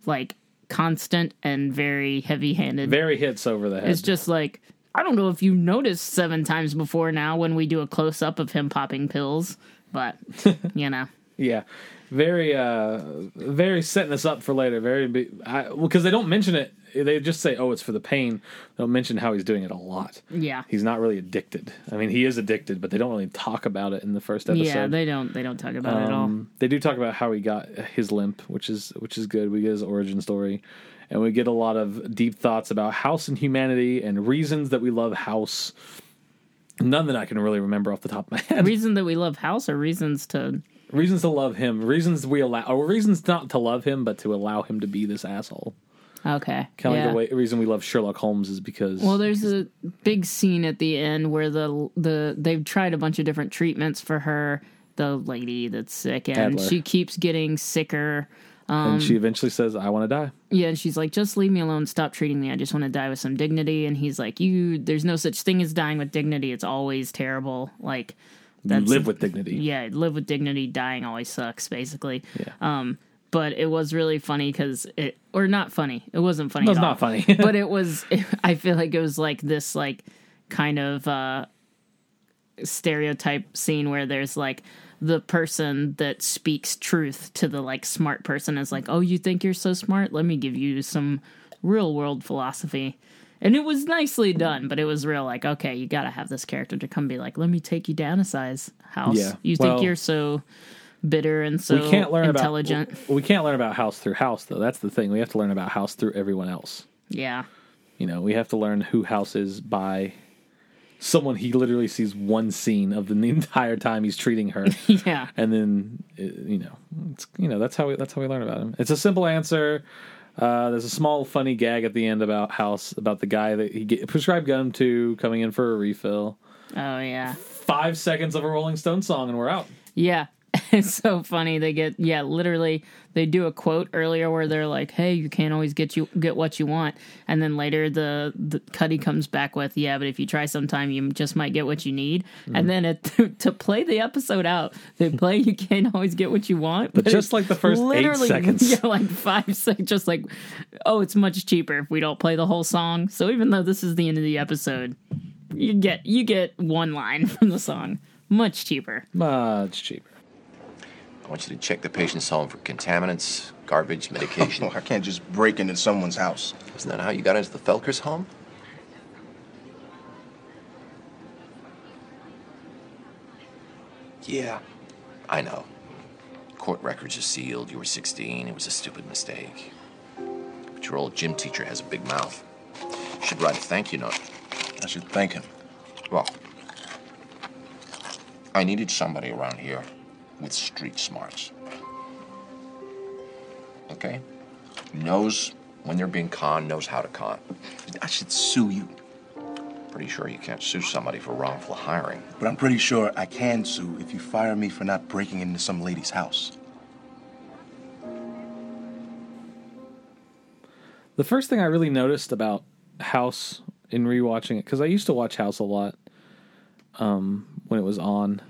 like constant and very heavy handed. Very hits over the head. It's just like I don't know if you noticed seven times before now when we do a close up of him popping pills, but [laughs] you know. Yeah, very uh, very setting us up for later. Very I, well because they don't mention it. They just say, "Oh, it's for the pain." They don't mention how he's doing it a lot. Yeah. He's not really addicted. I mean, he is addicted, but they don't really talk about it in the first episode. Yeah, they don't they don't talk about it at all. Um, they do talk about how he got his limp, which is which is good. We get his origin story, and we get a lot of deep thoughts about House and humanity and reasons that we love House. None that I can really remember off the top of my [laughs] head. Reason that we love House or reasons to reasons to love him, reasons we allow, or reasons not to love him, but to allow him to be this asshole. Okay. Kind of yeah. like the way, reason we love Sherlock Holmes is because Well, there's a big scene at the end where the the they've tried a bunch of different treatments for her, the lady that's sick, and Adler. she keeps getting sicker. Um, and she eventually says, "I want to die." Yeah, and she's like, "Just leave me alone. Stop treating me. I just want to die with some dignity." And he's like, "You, there's no such thing as dying with dignity. It's always terrible. Like, You live with dignity. yeah, live with dignity. Dying always sucks, basically. Yeah. Um, but it was really funny because it, or not funny. It wasn't funny. It was at all. not funny. [laughs] but it was. [laughs] I feel like it was like this, like kind of uh, stereotype scene where there's like the person that speaks truth to the like smart person is like, "Oh, you think you're so smart? Let me give you some real world philosophy." And it was nicely done, but it was real like, okay, you got to have this character to come be like, "Let me take you down a size, house. Yeah. You think you're so bitter and so we can't learn intelligent." about we can't learn about House through House though. That's the thing. We have to learn about House through everyone else. yeah. You know, we have to learn who House is by someone he literally sees one scene of the entire time he's treating her. [laughs] Yeah. and then uh, you know, it's you know that's how we that's how we learn about him. It's a simple answer. Uh, there's a small funny gag at the end about House about the guy that he get, prescribed gum to coming in for a refill. Oh yeah. Five seconds of a Rolling Stone song and we're out. Yeah. [laughs] It's so funny. They get yeah, literally they do a quote earlier where they're like, "Hey, you can't always get you get what you want," and then later the the Cuddy comes back with, "Yeah, but if you try sometime, you just might get what you need." Mm-hmm. And then it, to, [laughs] to play the episode out, they play, "You can't always get what you want," But just like the first eight literally, [laughs] seconds. yeah, like five seconds, just like, oh, it's much cheaper if we don't play the whole song. So even though this is the end of the episode, you get you get one line from the song, much cheaper. Much cheaper. I want you to check the patient's home for contaminants, garbage, medication. [laughs] I can't just break into someone's house. Isn't that how you got into the Felkers home? Yeah, I know. Court records are sealed. You were 16. It was a stupid mistake. But your old gym teacher has a big mouth. You should write a thank you note. I should thank him. Well, I needed somebody around here with street smarts. Okay? Knows when they're being conned, knows how to con. I should sue you, Pretty sure you can't sue somebody for wrongful hiring. but I'm pretty sure I can sue if you fire me for not breaking into some lady's house. The first thing I really noticed about House in rewatching it because I used to watch House a lot um, when it was on,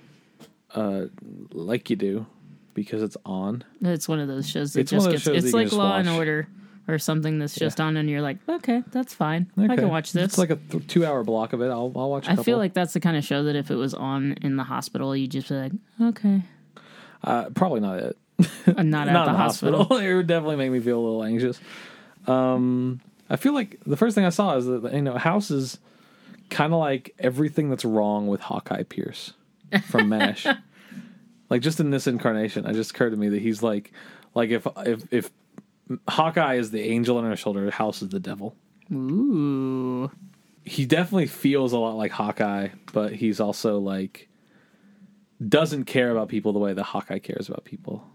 uh, like you do, because it's on. It's one of those shows that It's just gets. It's like Law and. Order or something that's just on, and you're like, okay, that's fine. I can watch this. It's like a th- two-hour block of it. I'll, I'll watch. I I feel like that's the kind of show that if it was on in the hospital, you'd just be like, okay, uh, probably not it. I'm not at [laughs] not the the hospital. hospital. [laughs] it would definitely make me feel a little anxious. Um, I feel like the first thing I saw is that you know House is kind of like everything that's wrong with Hawkeye Pierce from Mash. [laughs] like just in this incarnation, it just occurred to me that he's like, like if if if Hawkeye is the angel on her shoulder, House is the devil. Ooh, He definitely feels a lot like Hawkeye, but he's also like doesn't care about people the way that Hawkeye cares about people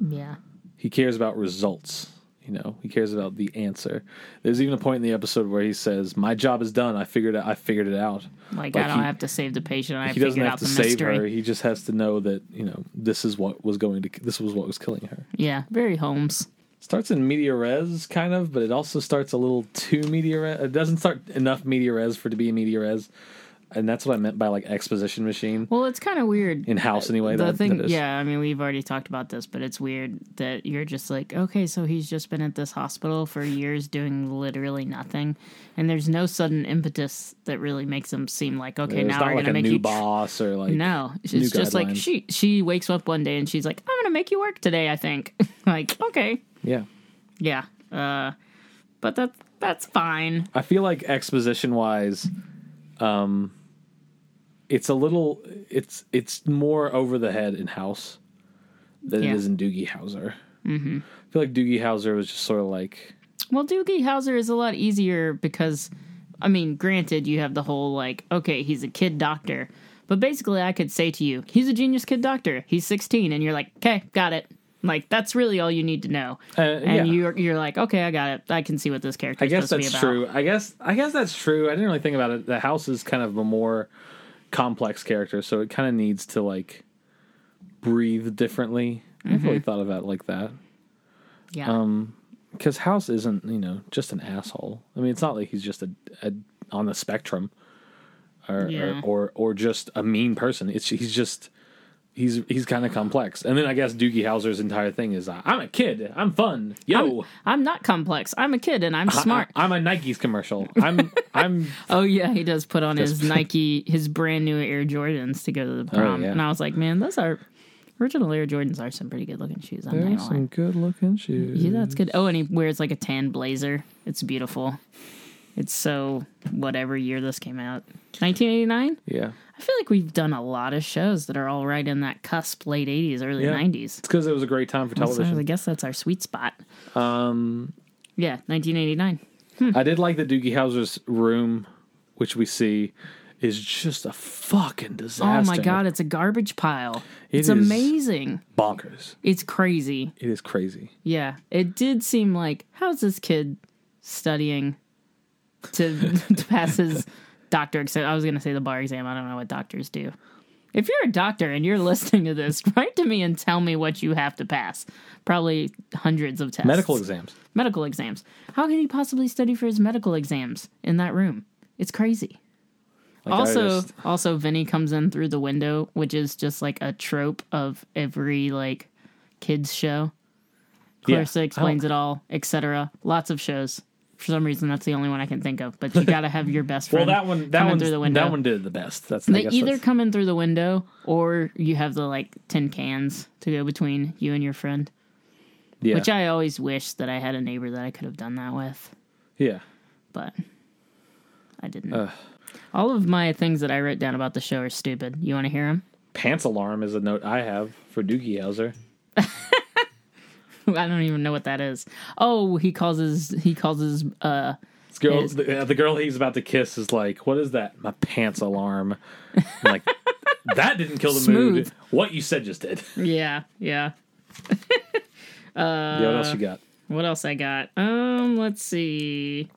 yeah. he cares about results. You know, he cares about the answer. There's even a point in the episode where he says, "My job is done. I figured it. I figured it out." Like, Like I don't he- have to save the patient. I he doesn't have out to save mystery. her. He just has to know that you know this is what was going to. This was what was killing her. Yeah, very Holmes. Starts in media res, kind of, but it also starts a little too media res. It doesn't start enough media res for it to be a media res, and that's what I meant by like exposition machine Well, it's kind of weird in house anyway. the that, thing, that yeah, I mean, we've already talked about this, but it's weird that you're just like, okay, so he's just been at this hospital for years doing literally nothing, and there's no sudden impetus that really makes him seem like, okay, There's now we're like gonna make you. boss or like no, it's just like she she wakes up one day and she's like, I'm gonna make you work today. I think, [laughs] like, okay, yeah. yeah, uh, but that that's fine. I feel like exposition wise, um, it's a little it's it's more over the head in House than Yeah. it is in Doogie Howser. Mm-hmm. I feel like Doogie Howser was just sort of like Well, Doogie Howser is a lot easier because, I mean, granted, you have the whole like, okay, he's a kid doctor, but basically, I could say to you, he's a genius kid doctor. He's 16, and you're like, okay, got it. Like that's really all you need to know, Uh, and yeah. you're you're like, okay, I got it. I can see what this character. I guess that's to be about. true. I guess I guess that's true. I didn't really think about it. The House is kind of a more complex character, so it kind of needs to like breathe differently. I've really thought about it like that. Yeah, Um, because House isn't you know just an asshole. I mean, it's not like he's just a, a on the spectrum, or, Yeah. or or or just a mean person. It's he's just he's he's kind of complex. And then I guess Doogie Howser's entire thing is uh, I'm a kid, I'm fun, yo. I'm, I'm not complex. I'm a kid, and I'm smart. I, am a Nike's commercial. I'm I'm [laughs] Oh yeah, he does put on his [laughs] Nike, his brand new Air Jordans to go to the prom, Oh, yeah. and I was like, man, those are original Air Jordans are some pretty good looking shoes. I'm some good looking shoes. Yeah, that's good. Oh, and he wears like a tan blazer. It's beautiful. It's so whatever year this came out. 1989? Yeah, I feel like we've done a lot of shows that are all right in that cusp late 80s, early Yeah. 90s. it's because it was a great time for So I guess that's our sweet spot. Um, Yeah, 1989. I did like the Doogie Howser's room, which we see. is just a fucking disaster. Oh my god, it's a garbage pile. It it's amazing. bonkers. It's crazy. It is crazy. Yeah, it did seem like how's this kid studying to [laughs] to pass his doctor exam? I was gonna say the bar exam. I don't know what doctors do. If you're a doctor and you're listening to this, [laughs] write to me and tell me what you have to pass. Probably hundreds of tests. Medical exams. Medical exams. How can he possibly study for his medical exams in that room? It's crazy. Like, also, just- also Vinny comes in through the window, which is just like a trope of every like kids show. Clarissa I explains it all, etc. Lots of shows. For some reason, that's the only one I can think of. But you got to have your best friend. well, that one, that one, through the window. that one did the best. That's I They guess either that's- come in through the window, or you have the like tin cans to go between you and your friend. yeah, Which I always wish that I had a neighbor that I could have done that with, yeah. but I didn't. All of my things that I wrote down about the show are stupid. You want to hear them? Pants alarm is a note I have for Doogie Howser. [laughs] [laughs] I don't even know what that is. Oh, he calls his he calls his uh This girl, Is- the, uh, the girl he's about to kiss is like, "What is that? My pants alarm." I'm like, [laughs] that didn't kill the mood. What you said just did. [laughs] yeah yeah. yeah, what else you got? What else I got? Um, let's see.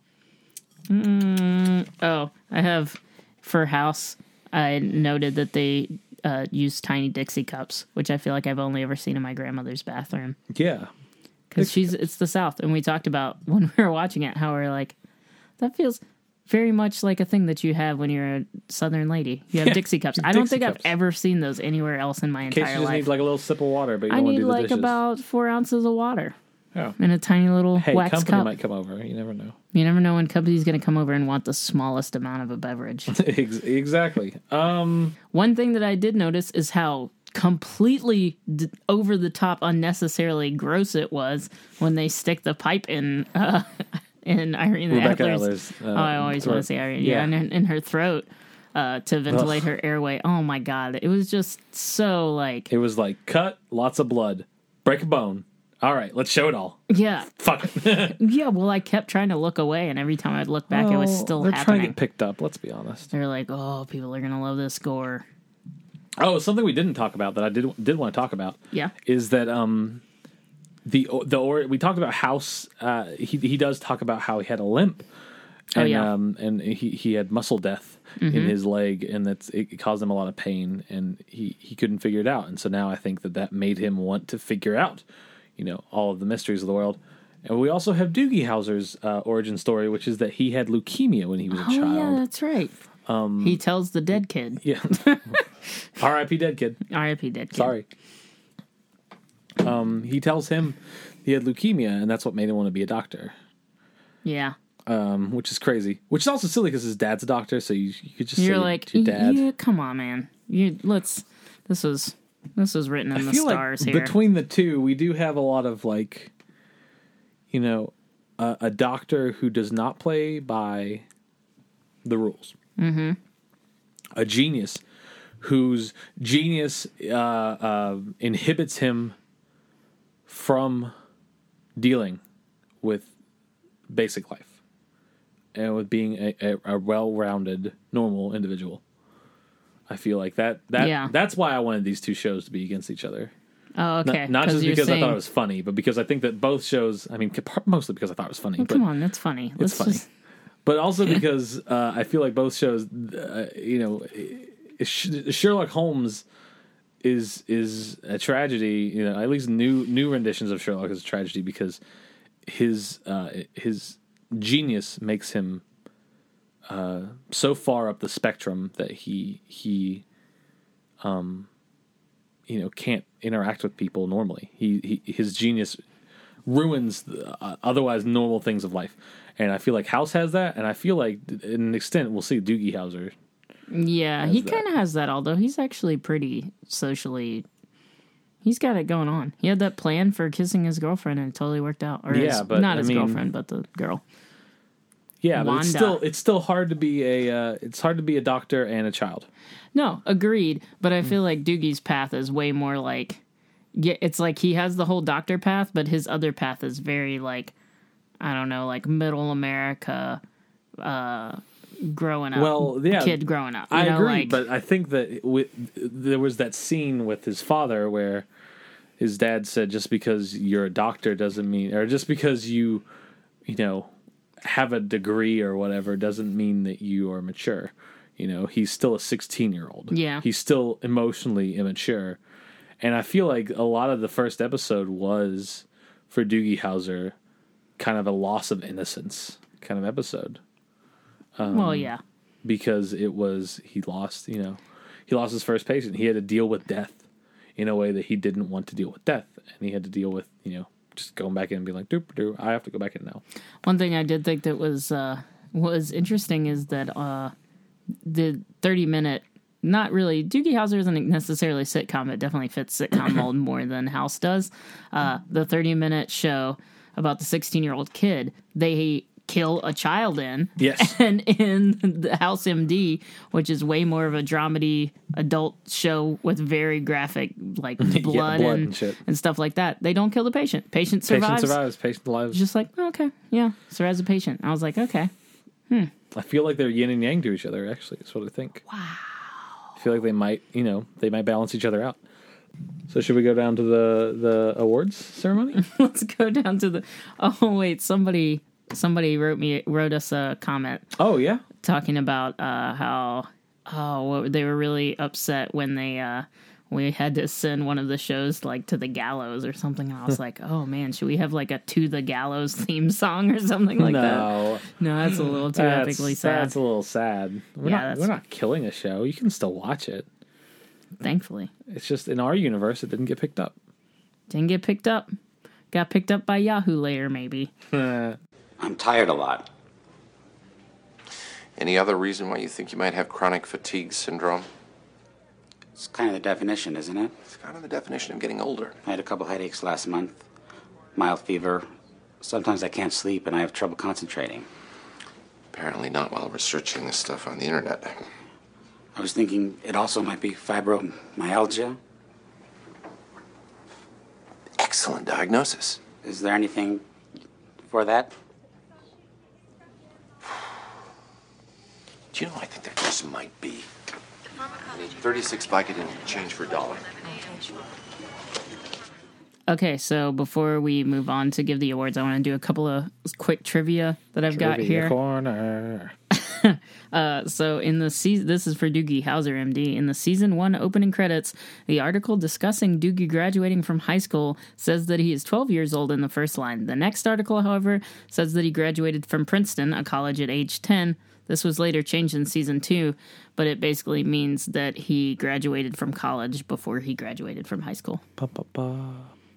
Mm, oh, I have for house. I noted that they uh, use tiny Dixie cups, which I feel like I've only ever seen in my grandmother's bathroom Yeah, because she's it's the South, and we talked about [laughs] when we were watching it how we're like that feels very much like a thing that you have when you're a Southern lady. You have Yeah, Dixie cups. [laughs] I don't think cups. I've ever seen those anywhere else in my in case entire you just life. need like a little sip of water, but you I need do the like dishes. about four ounces of water Oh. in a tiny little Hey, wax company cup. might come over. You never know. You never know when company's going to come over and want the smallest amount of a beverage. [laughs] Exactly. Um, One thing that I did notice is how completely d- over the top, unnecessarily gross it was when they stick the pipe in uh, [laughs] in Irene Rebecca Adler's. Adler's, uh, oh, I always want to say Irene. Yeah, Yeah. in, her, in her throat uh, to ventilate her airway. Oh my god, it was just so like it was like cut, lots of blood, break a bone. All right, let's show it all. yeah, Fuck it. [laughs] yeah. Well, I kept trying to look away, and every time I'd look back, it was Oh, still They're trying to get picked up. Let's be honest. They're like, oh, people are gonna love this gore. Oh, something we didn't talk about that I did did want to talk about. Yeah. is that um the the or we talked about House. Uh, he he does talk about how he had a limp. Oh, And, yeah. um, and he, he had muscle death Mm-hmm. in his leg, and that's it caused him a lot of pain, and he, he couldn't figure it out. And so now I think that that made him want to figure out, you know, all of the mysteries of the world. And we also have Doogie Howser's uh, origin story, which is that he had leukemia when he was a Oh yeah, child. that's right. Um, he tells the dead kid, Yeah. [laughs] R.I.P. Dead kid. R.I.P. dead kid. Sorry. Um, he tells him he had leukemia, and that's what made him want to be a doctor. Yeah, Um, which is crazy. Which is also silly because his dad's a doctor, so you, you could just you're like, your dad. yeah, come on, man. You let's. This was this was written in I the stars like here. between the two, we do have a lot of like, you know, a, a doctor who does not play by the rules. Mm-hmm. A genius whose genius uh, uh, inhibits him from dealing with basic life and with being a, a, a well-rounded, normal individual. I feel like that that Yeah. that's why I wanted these two shows to be against each other. oh, okay. Not, not just because I thought it was funny, but because I think that both shows. I mean, mostly because I thought it was funny. But, come on, that's funny. Let's funny. Just, but also [laughs] because uh, I feel like both shows, uh, you know, Sherlock Holmes is is a tragedy. You know, at least new new renditions of Sherlock is a tragedy because his uh, his genius makes him uh, so far up the spectrum that he he um you know can't interact with people normally. He, he his genius ruins uh, otherwise normal things of life. And I feel like House has that, and I feel like, in an extent, we'll see Doogie Howser. yeah, he kind of has that. Although he's actually pretty socially. He's got it going on. He had that plan for kissing his girlfriend, and it totally worked out. Or Yeah, his, but, not I his mean- girlfriend, but the girl. Yeah, but it's still it's still hard to be a uh, it's hard to be a doctor and a child. No, agreed. But. I feel like Doogie's path is way more like, yeah, it's like he has the whole doctor path, but his other path is very like, I don't know, like middle America, uh, growing up. Well, yeah, kid growing up. you I know, agree, like- but I think that with, there was that scene with his father where his dad said, "Just because you're a doctor doesn't mean, or just because you, you know, have a degree or whatever doesn't mean that you are mature." You know, he's still a 16 year old. Yeah. he's still emotionally immature, and I feel like a lot of the first episode was for Doogie Howser, kind of a loss of innocence kind of episode well, yeah. because it was he lost you know he lost his first patient he had to deal with death in a way that he didn't want to deal with death and he had to deal with you know just going back in and being like doop doop i have to go back in now One thing I did think that was uh, was interesting is that uh, the thirty minute. Not really. Doogie Howser isn't necessarily sitcom. It definitely fits sitcom [coughs] mold more than House does. Uh, the 30 minute show about the 16 year old kid, they kill a child in. Yes. [laughs] And in the House MD, which is way more of a dramedy adult show with very graphic, like [laughs] blood, blood and, and shit. and stuff like that, they don't kill the patient. Patient survives. patient survives. patient lives Just like, oh, okay, yeah, survives a patient. I was like, okay. Hmm. i feel like they're yin and yang to each other actually that's what i think wow i feel like they might you know they might balance each other out so should we go down to the the awards ceremony [laughs] Let's go down to the. Oh wait, somebody somebody wrote me wrote us a comment oh yeah talking about uh, how oh they were really upset when they uh, we had to send one of the shows like to the gallows or something. And I was [laughs] like, oh man, should we have like a to the gallows theme song or something like that? no No, that's a little too that's, epically sad. that's a little sad we're Yeah, not we're not killing a show you can still watch it Thankfully, it's just in our universe it didn't get picked up didn't get picked up. Got picked up by Yahoo later, maybe. [laughs] I'm tired a lot. Any other reason why you think you might have chronic fatigue syndrome? It's kind of the definition, isn't it? It's kind of the definition of getting older. I had a couple headaches last month, mild fever. Sometimes I can't sleep and I have trouble concentrating. Apparently not while researching this stuff on the internet. I was thinking it also might be fibromyalgia. Excellent diagnosis. Is there anything for that? Do you know, what I think there just might be. I need 36 Vicodin change for a dollar. Okay, so before we move on to give the awards, I want to do a couple of quick trivia that I've got Trivia here. corner Uh, so in the season, this is for Doogie Howser, MD. In the season one opening credits, the article discussing Doogie graduating from high school says that he is 12 years old in the first line. The next article, however, says that he graduated from Princeton, a college at age 10. This was later changed in season two, but it basically means that he graduated from college before he graduated from high school. Ba, ba, ba.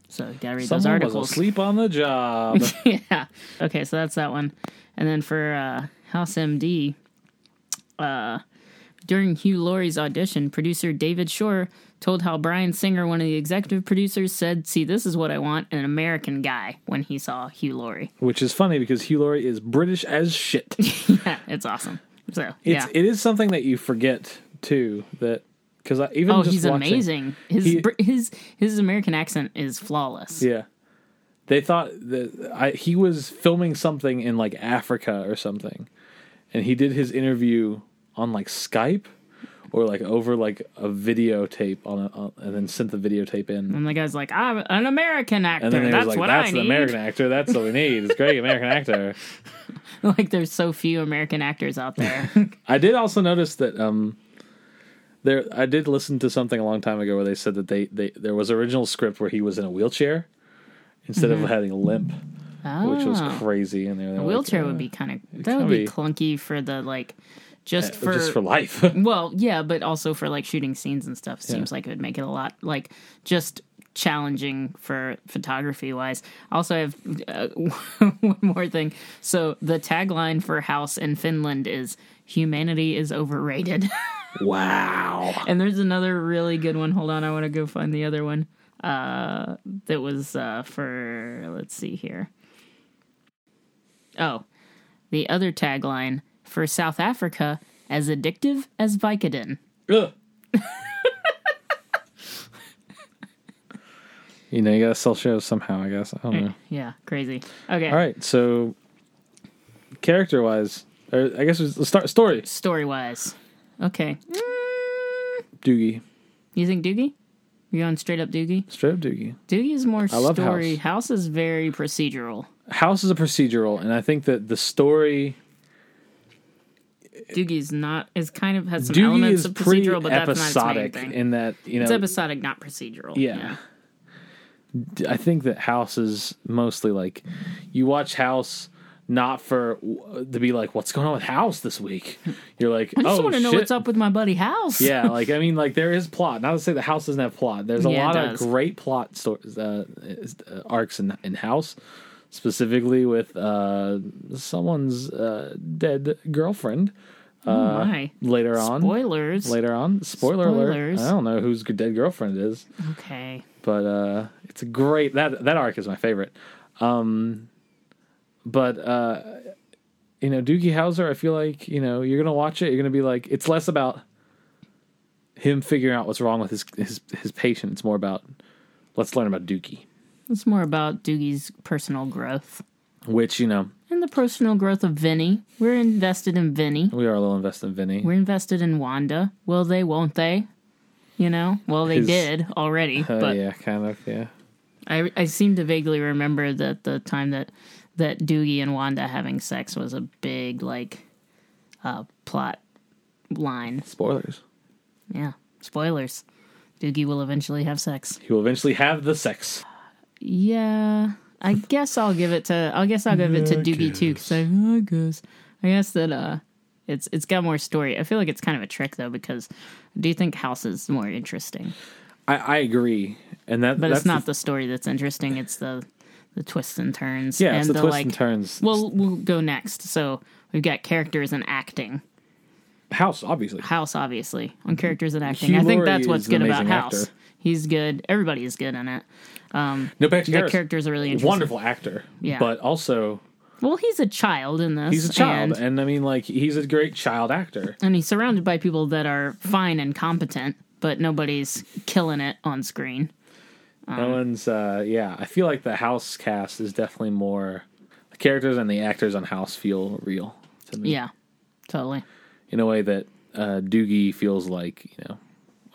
So you gotta read Someone those was articles. asleep on the job. [laughs] yeah. Okay, so that's that one. And then for uh, House MD, uh, during Hugh Laurie's audition, producer David Shore told how Bryan Singer, one of the executive producers, said, "See, this is what I want an American guy." When he saw Hugh Laurie, Which is funny because Hugh Laurie is British as shit. [laughs] yeah, it's awesome. So It's yeah. it is something that you forget too that because even Oh, he's watching- amazing. His He- his his American accent is flawless. Yeah, they thought that I, he was filming something in like Africa or something, and he did his interview on like Skype or like over like a videotape on, a, on and then sent the videotape in. And the guy's like, "I'm an American actor. And then he That's like, what "That's I the need." American actor. That's what we need. It's great American actor." [laughs] like, there's so few American actors out there. [laughs] I did also notice that um there I did listen to something a long time ago where they said that they, they there was original script where he was in a wheelchair instead of having a limp, which was Oh. crazy. And they were A wheelchair uh, would be kind of that would be be- clunky for the like just for just for life. [laughs] well yeah but also for like shooting scenes and stuff seems Yeah. like it would make it a lot like just challenging for photography wise also i have uh, [laughs] one more thing so the tagline for house in finland is humanity is overrated [laughs] wow. and there's another really good one hold on i want to go find the other one uh that was uh for let's see here oh the other tagline for south africa as addictive as vicodin Ugh. [laughs] you know, you gotta sell shows somehow, I guess. I don't know. Eh, yeah crazy okay All right, so character wise, Or I guess it's the start story. Story wise. Okay. Mm. Doogie, You think Doogie? You going straight up Doogie? straight up Doogie. Doogie is more I love story. House. House is very procedural. House is a procedural, and I think that the story Doogie's not is kind of has some Doogie elements of procedural, but that's not episodic its main thing. in that you know it's episodic, not procedural. Yeah. I think that House is mostly like you watch House not for to be like what's going on with House this week. [laughs] You're like, I just oh want to know shit. what's up with my buddy House. Yeah, [laughs] like I mean, like there is plot. Not to say the House doesn't have plot. There's a Yeah, lot of great plot stories, uh, uh, arcs in, in House, specifically with uh, someone's uh, dead girlfriend. Oh Uh, my. later on, Spoilers. Later on, spoiler alert. I don't know whose dead girlfriend is Okay. but uh it's a great that that arc is my favorite um but uh you know doogie howser i feel like you know you're gonna watch it you're gonna be like it's less about him figuring out what's wrong with his his his patient it's more about let's learn about doogie It's more about Doogie's personal growth which you know and the personal growth of Vinny. We're invested in Vinny. we are a little invested in vinny We're invested in Wanda. Will they? Won't they? You know. Well, they His- did already, uh, [laughs] but yeah kind of yeah I I seem to vaguely remember that the time that that Doogie and Wanda having sex was a big like uh plot line. spoilers Yeah. Spoilers. Doogie will eventually have sex. he will eventually have the sex Yeah. I [laughs] guess I'll give it to I guess I'll give it to Doogie too cuz I, I guess I guess that uh it's it's got more story. I feel like it's kind of a trick though because I do think House is more interesting. i i agree and that But that's it's not the, story that's interesting. It's the the twists and turns. Yeah, and it's the twists like, and turns. Well, we'll go next. So we've got characters and acting. house obviously House, obviously, on characters and acting. Hugh I think Laurie that's what's good about House. actor. He's good. Everybody is good in it. Um, no Patrick the Harris, characters a really interesting. wonderful actor Yeah. but also Well, he's a child in this. He's a child, and, and, I mean, like, he's a great child actor. and he's surrounded by people that are fine and competent, but nobody's killing it on screen. no one's, uh, yeah. I feel like the House cast is definitely more. The characters and the actors on House feel real to me. Yeah, totally. In a way that uh, Doogie feels like, you know,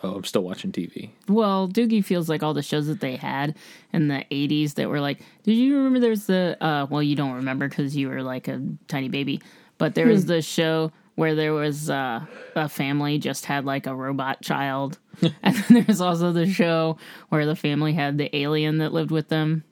oh, I'm still watching TV. Well, Doogie feels like all the shows that they had in the 80s that were like, did you remember there's the, uh, well, you don't remember because you were like a tiny baby, but there was the show where there was uh, a family just had like a robot child. [laughs] and then there's also the show where the family had the alien that lived with them.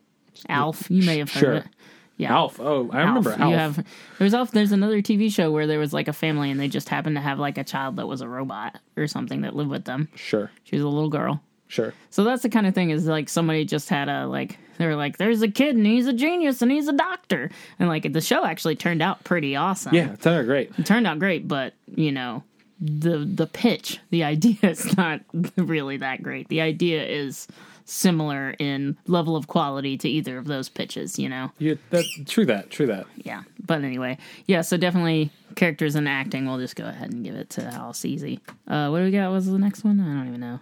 Alf, you may have heard Sure. of it. Yeah. Alf. Oh, I remember Alf. You have there's Alf. There's another TV show where there was like a family and they just happened to have like a child that was a robot or something that lived with them. Sure. She was a little girl. Sure. So that's the kind of thing is like somebody just had a like they were like there's a kid and he's a genius and he's a doctor and like the show actually turned out pretty awesome. Yeah, it turned out great. It turned out great, but you know the the pitch, the [laughs] idea is not really that great. The idea is similar in level of quality to either of those pitches, you know. Yeah, that, true that. True that. Yeah. But anyway, yeah, so definitely characters and acting. We'll just go ahead and give it to House Easy. Uh, what do we got? Was the next one? I don't even know.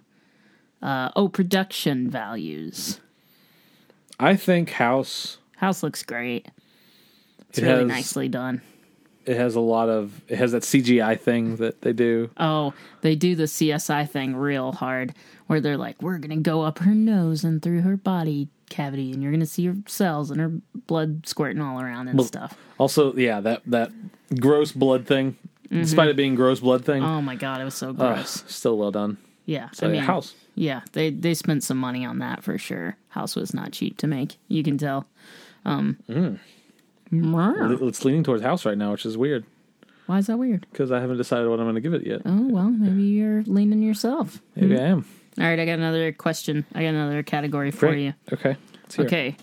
Uh, oh, production values. I think House. House looks great. It's It really has- nicely done. It has a lot of. It has that CGI thing that they do. Oh, they do the CSI thing real hard, where they're like, "We're gonna go up her nose and through her body cavity, and you're gonna see her cells and her blood squirting all around and Well, stuff." Also, yeah, that that gross blood thing. Despite it being gross blood thing, Oh my god, it was so gross. still well done. Yeah, So I mean, House. Yeah, they they spent some money on that for sure. House was not cheap to make. You can tell. Um, Mm. It's leaning towards House right now, which is weird Why is that weird? because I haven't decided what I'm going to give it yet. Oh well, maybe you're leaning yourself. Maybe Hmm. I am. All right, I got another question. I got another category for Great. you. Okay. Okay.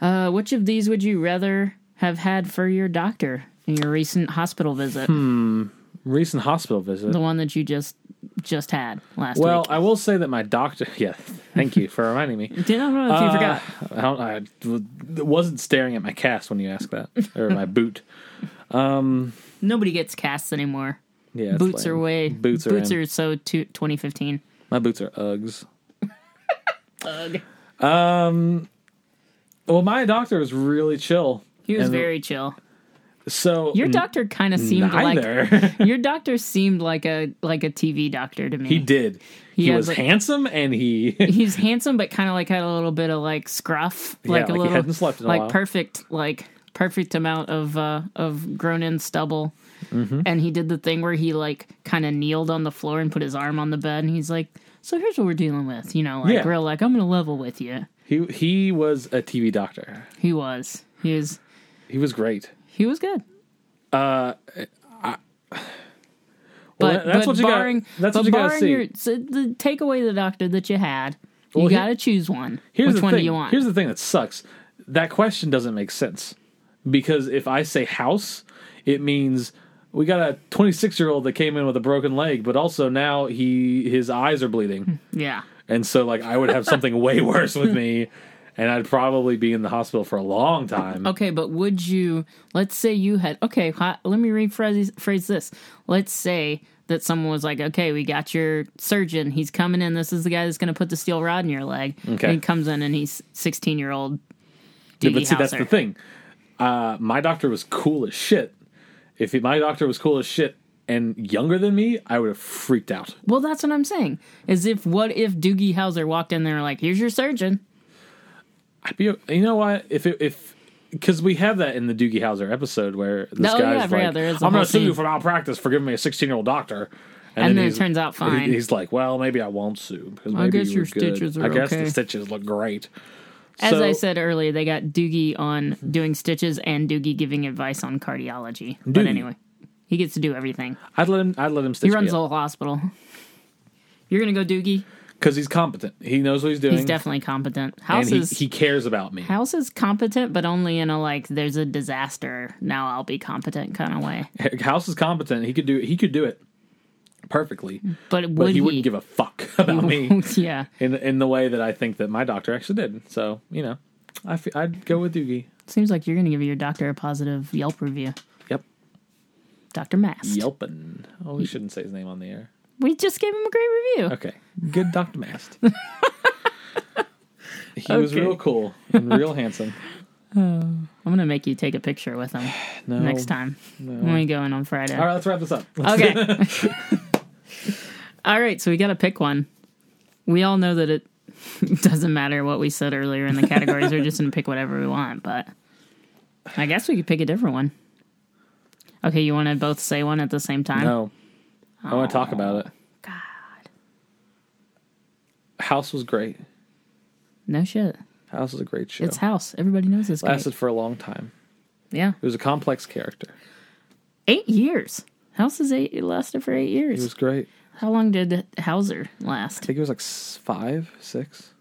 Uh, which of these would you rather have had for your doctor in your recent hospital visit? Hmm. Recent hospital visit. The one that you just just had last week. Well, week. I will say that my doctor. [laughs] Yeah, thank you for reminding me. Did I don't know if you Uh, forgot. I, don't, I wasn't staring at my cast when you asked that, or my boot. [laughs] Um, Nobody gets casts anymore. yeah, boots lame. are way Boots are boots in. are so to 2015. My boots are Uggs. Ugh. Um, well, my doctor was really chill. He was And very chill. So Your doctor kind of seemed neither. like [laughs] your doctor seemed like a like a TV doctor to me. he did. He He, has, was like- handsome and he [laughs] He's handsome, but kind of like had a little bit of like scruff, Yeah, like like a he little, hadn't slept in a like while. perfect, like perfect amount of uh of grown in stubble. Mm-hmm. And he did the thing where he like kind of kneeled on the floor and put his arm on the bed, and he's like, "So here's what we're dealing with," you know, like Yeah. real like I'm gonna level with you. he he was a TV doctor. He was, he was, He was great. he was good. [sighs] Well, But, that's but what you barring, got. That's what you got to see. Your, so the take away the doctor that you had. You Well, got to choose one. Here's Which the one thing. do you want? Here's the thing that sucks. That question doesn't make sense because if I say house, it means we got a 26 year old that came in with a broken leg, but also now he his eyes are bleeding, yeah. and so like I would have [laughs] something way worse with me, and I'd probably be in the hospital for a long time. Okay, but would you? Let's say you had. Okay, let me rephrase phrase this. Let's say that someone was like, "Okay, we got your surgeon. He's coming in. This is the guy that's going to put the steel rod in your leg." Okay. And he comes in and he's sixteen year old. Yeah, but see, that's the thing. Uh, my doctor was cool as shit. If he, my doctor was cool as shit and younger than me, I would have freaked out. Well, that's what I'm saying. Is if what if Doogie Howser walked in there like, "Here's your surgeon." I'd be, you know what? If it, if because we have that in the Doogie Howser episode where this Oh, guy's yeah, like, there is a "I'm going to sue you for malpractice for giving me a 16 year old doctor," And then it turns out fine. He's like, "Well, maybe I won't sue because I maybe guess you your good. stitches are I guess okay." the stitches look great." As So- I said earlier, they got Doogie on doing stitches and Doogie giving advice on cardiology. But anyway, he gets to do everything. I'd let him. I'd let him stitch He runs the whole hospital. You're gonna go Doogie. because he's competent. He knows what he's doing. He's definitely competent. and House he, is he cares about me. House is competent, but only in a like there's a disaster. Now I'll be competent kind of way. [laughs] House is competent. He could do. He could do it perfectly. But would but he, he? wouldn't give a fuck [laughs] about me [laughs] yeah, in in the way that I think that my doctor actually did. So you know, I f- I'd go with Doogie. seems like you're gonna give your doctor a positive Yelp review. Yep. Doctor Mast. Yelpin. Oh, we shouldn't say his name on the air. We just gave him a great review. Okay. Good Dr. Mast. [laughs] he was real cool and real handsome. Oh, I'm gonna make you take a picture with him [sighs] No. next time when we go in on Friday. All right, let's wrap this up. Let's- Okay. [laughs] all right, so we got to pick one. We all know that it [laughs] doesn't matter what we said earlier in the categories. We're just going to pick whatever we want, but I guess we could pick a different one. Okay, you want to both say one at the same time? No. I want to talk about it. Oh, God. House was great. No shit. House was a great show. It's House. Everybody knows it's great. Lasted for a long time. Yeah. It was a complex character. Eight years. House is eight. It lasted for eight years. It was great. How long did Howser last? I think it was like five, six.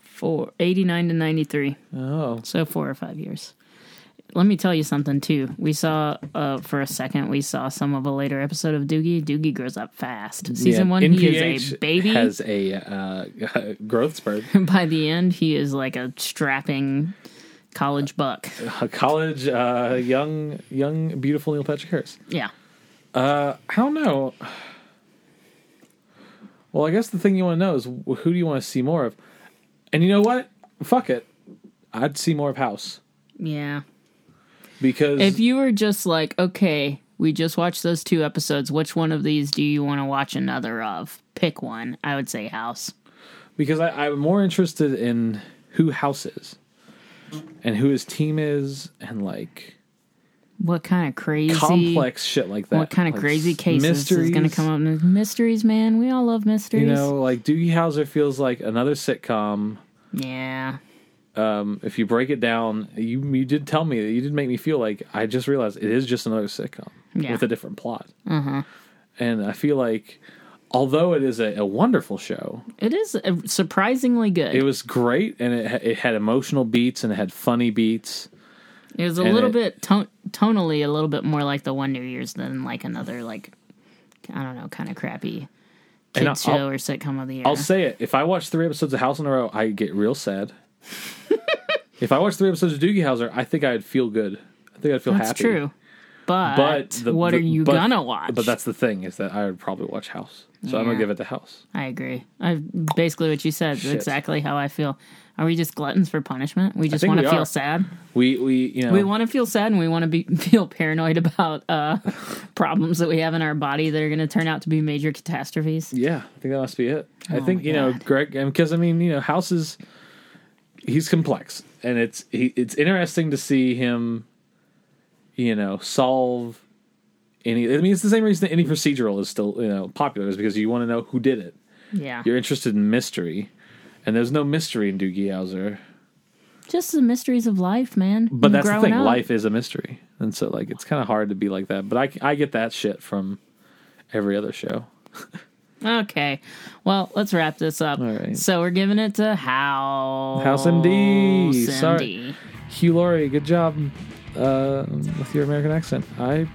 Four. 89 to 93. Oh. So four or five years. Let me tell you something too. We saw uh, for a second. We saw some of a later episode of Doogie. Doogie grows up fast. Season Yeah, one, he is a baby. Has a uh, [laughs] growth spurt. [laughs] By the end, he is like a strapping college buck. A college, uh, young, young, beautiful Neil Patrick Harris. Yeah. Uh, I don't know. Well, I guess the thing you want to know is who do you want to see more of? And you know what? Fuck it. I'd see more of House Yeah. because If you were just like, okay, we just watched those two episodes. Which one of these do you want to watch another of? Pick one. I would say House. because I, I'm more interested in who House is and who his team is and like What kind of crazy complex shit like that. What kind of Like, crazy cases is going to come up? Mysteries, man. We all love mysteries. You know, like Doogie Howser feels like another sitcom. yeah. Um, if you break it down, you you did tell me that you did make me feel like I just realized it is just another sitcom Yeah. with a different plot. Uh-huh. And I feel like, although it is a, a wonderful show, It is uh, surprisingly good. it was great and it it had emotional beats and it had funny beats. It was a and little it- bit ton- tonally a little bit more like the Wonder Years than like another like I don't know kind of crappy kids I'll- show or sitcom of the year. I'll say it: if I watch three episodes of House in a row, I get real sad. [laughs] if I watch three episodes of Doogie Howser, I think I'd feel good. I think I'd feel That's happy. true. But, But the- what the- are you but- gonna watch? But that's the thing is that I would probably watch House. So I'm gonna give it to House. I agree. I basically what you said. is Shit. Exactly how I feel. Are we just gluttons for punishment? We just want to feel are. sad. We we you know We want to feel sad, and we want to be [laughs] feel paranoid about uh, [laughs] problems that we have in our body that are going to turn out to be major catastrophes. Yeah, I think that must be it. I Oh think my you know Greg, because I mean you know House is he's complex, and it's he, it's interesting to see him, you know, solve any. I mean, it's the same reason that any procedural is still you know popular is because you want to know who did it. Yeah, You're interested in mystery, and there's no mystery in Doogie Howser. just the mysteries of life, man. But and that's the thing, up. life is a mystery, and so like it's kind of hard to be like that. But I I get that shit from every other show. Okay, well, let's wrap this up. All right. So we're giving it to House House MD. Sorry. Hugh Laurie, good job uh, with your American accent. I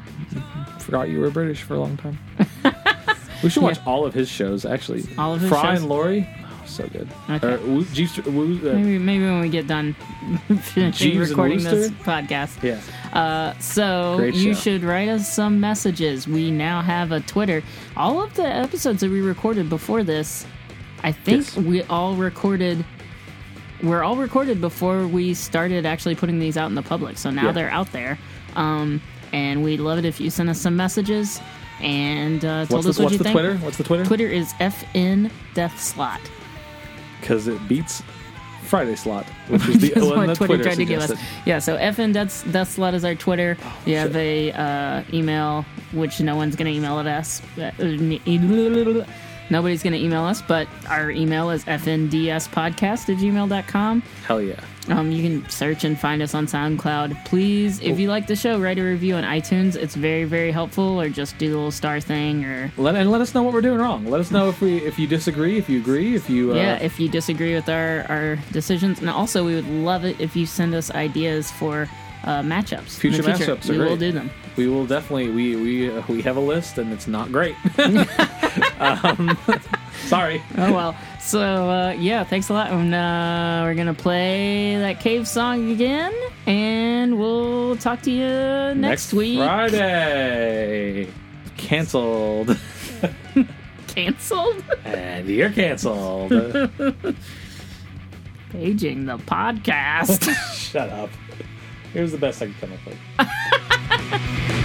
forgot you were British for a long time. [laughs] we should watch all of his shows, actually. All of his Fry shows? and Laurie, so good. Okay. Or, Woo- Jeeves, Woo- uh, Maybe maybe when we get done [laughs] finishing Jeeves and recording this Wooster? podcast. yeah. Uh, so Great you show. should write us some messages. We now have a Twitter. All of the episodes that we recorded before this, I think Yes. we all recorded. We're all recorded before we started actually putting these out in the public. So now Yeah. they're out there, um, and we'd love it if you sent us some messages and uh, told What's, us the, what you the think. Twitter? What's the Twitter? Twitter is FN Death Slot. Because it beats Friday Slot, [laughs] which is the one that Twitter, Twitter, tried to give us. Yeah, so FN Death, Death Slot is our Twitter. we have a uh, email, which no one's going to email at us. Uh, Nobody's going to email us, but our email is fndspodcast at gmail.com. Hell yeah. Um, you can search and find us on SoundCloud. Please, if you like the show, write a review on iTunes. It's very, very helpful, or just do the little star thing, or Let, and let us know what we're doing wrong. Let us know if we if you disagree, if you agree, if you uh, yeah, if you disagree with our, our decisions. And also, we would love it if you send us ideas for uh, matchups. the future matchups are we great. will do them. We will definitely we we uh, we have a list and it's not great. [laughs] [laughs] um, [laughs] sorry. Oh well. So uh, yeah, thanks a lot. And uh, we're gonna play that cave song again, and we'll talk to you next, week. Friday. Cancelled. [laughs] Canceled. and you're canceled. [laughs] Paging the podcast. [laughs] Shut up. Here's the best I can come up with.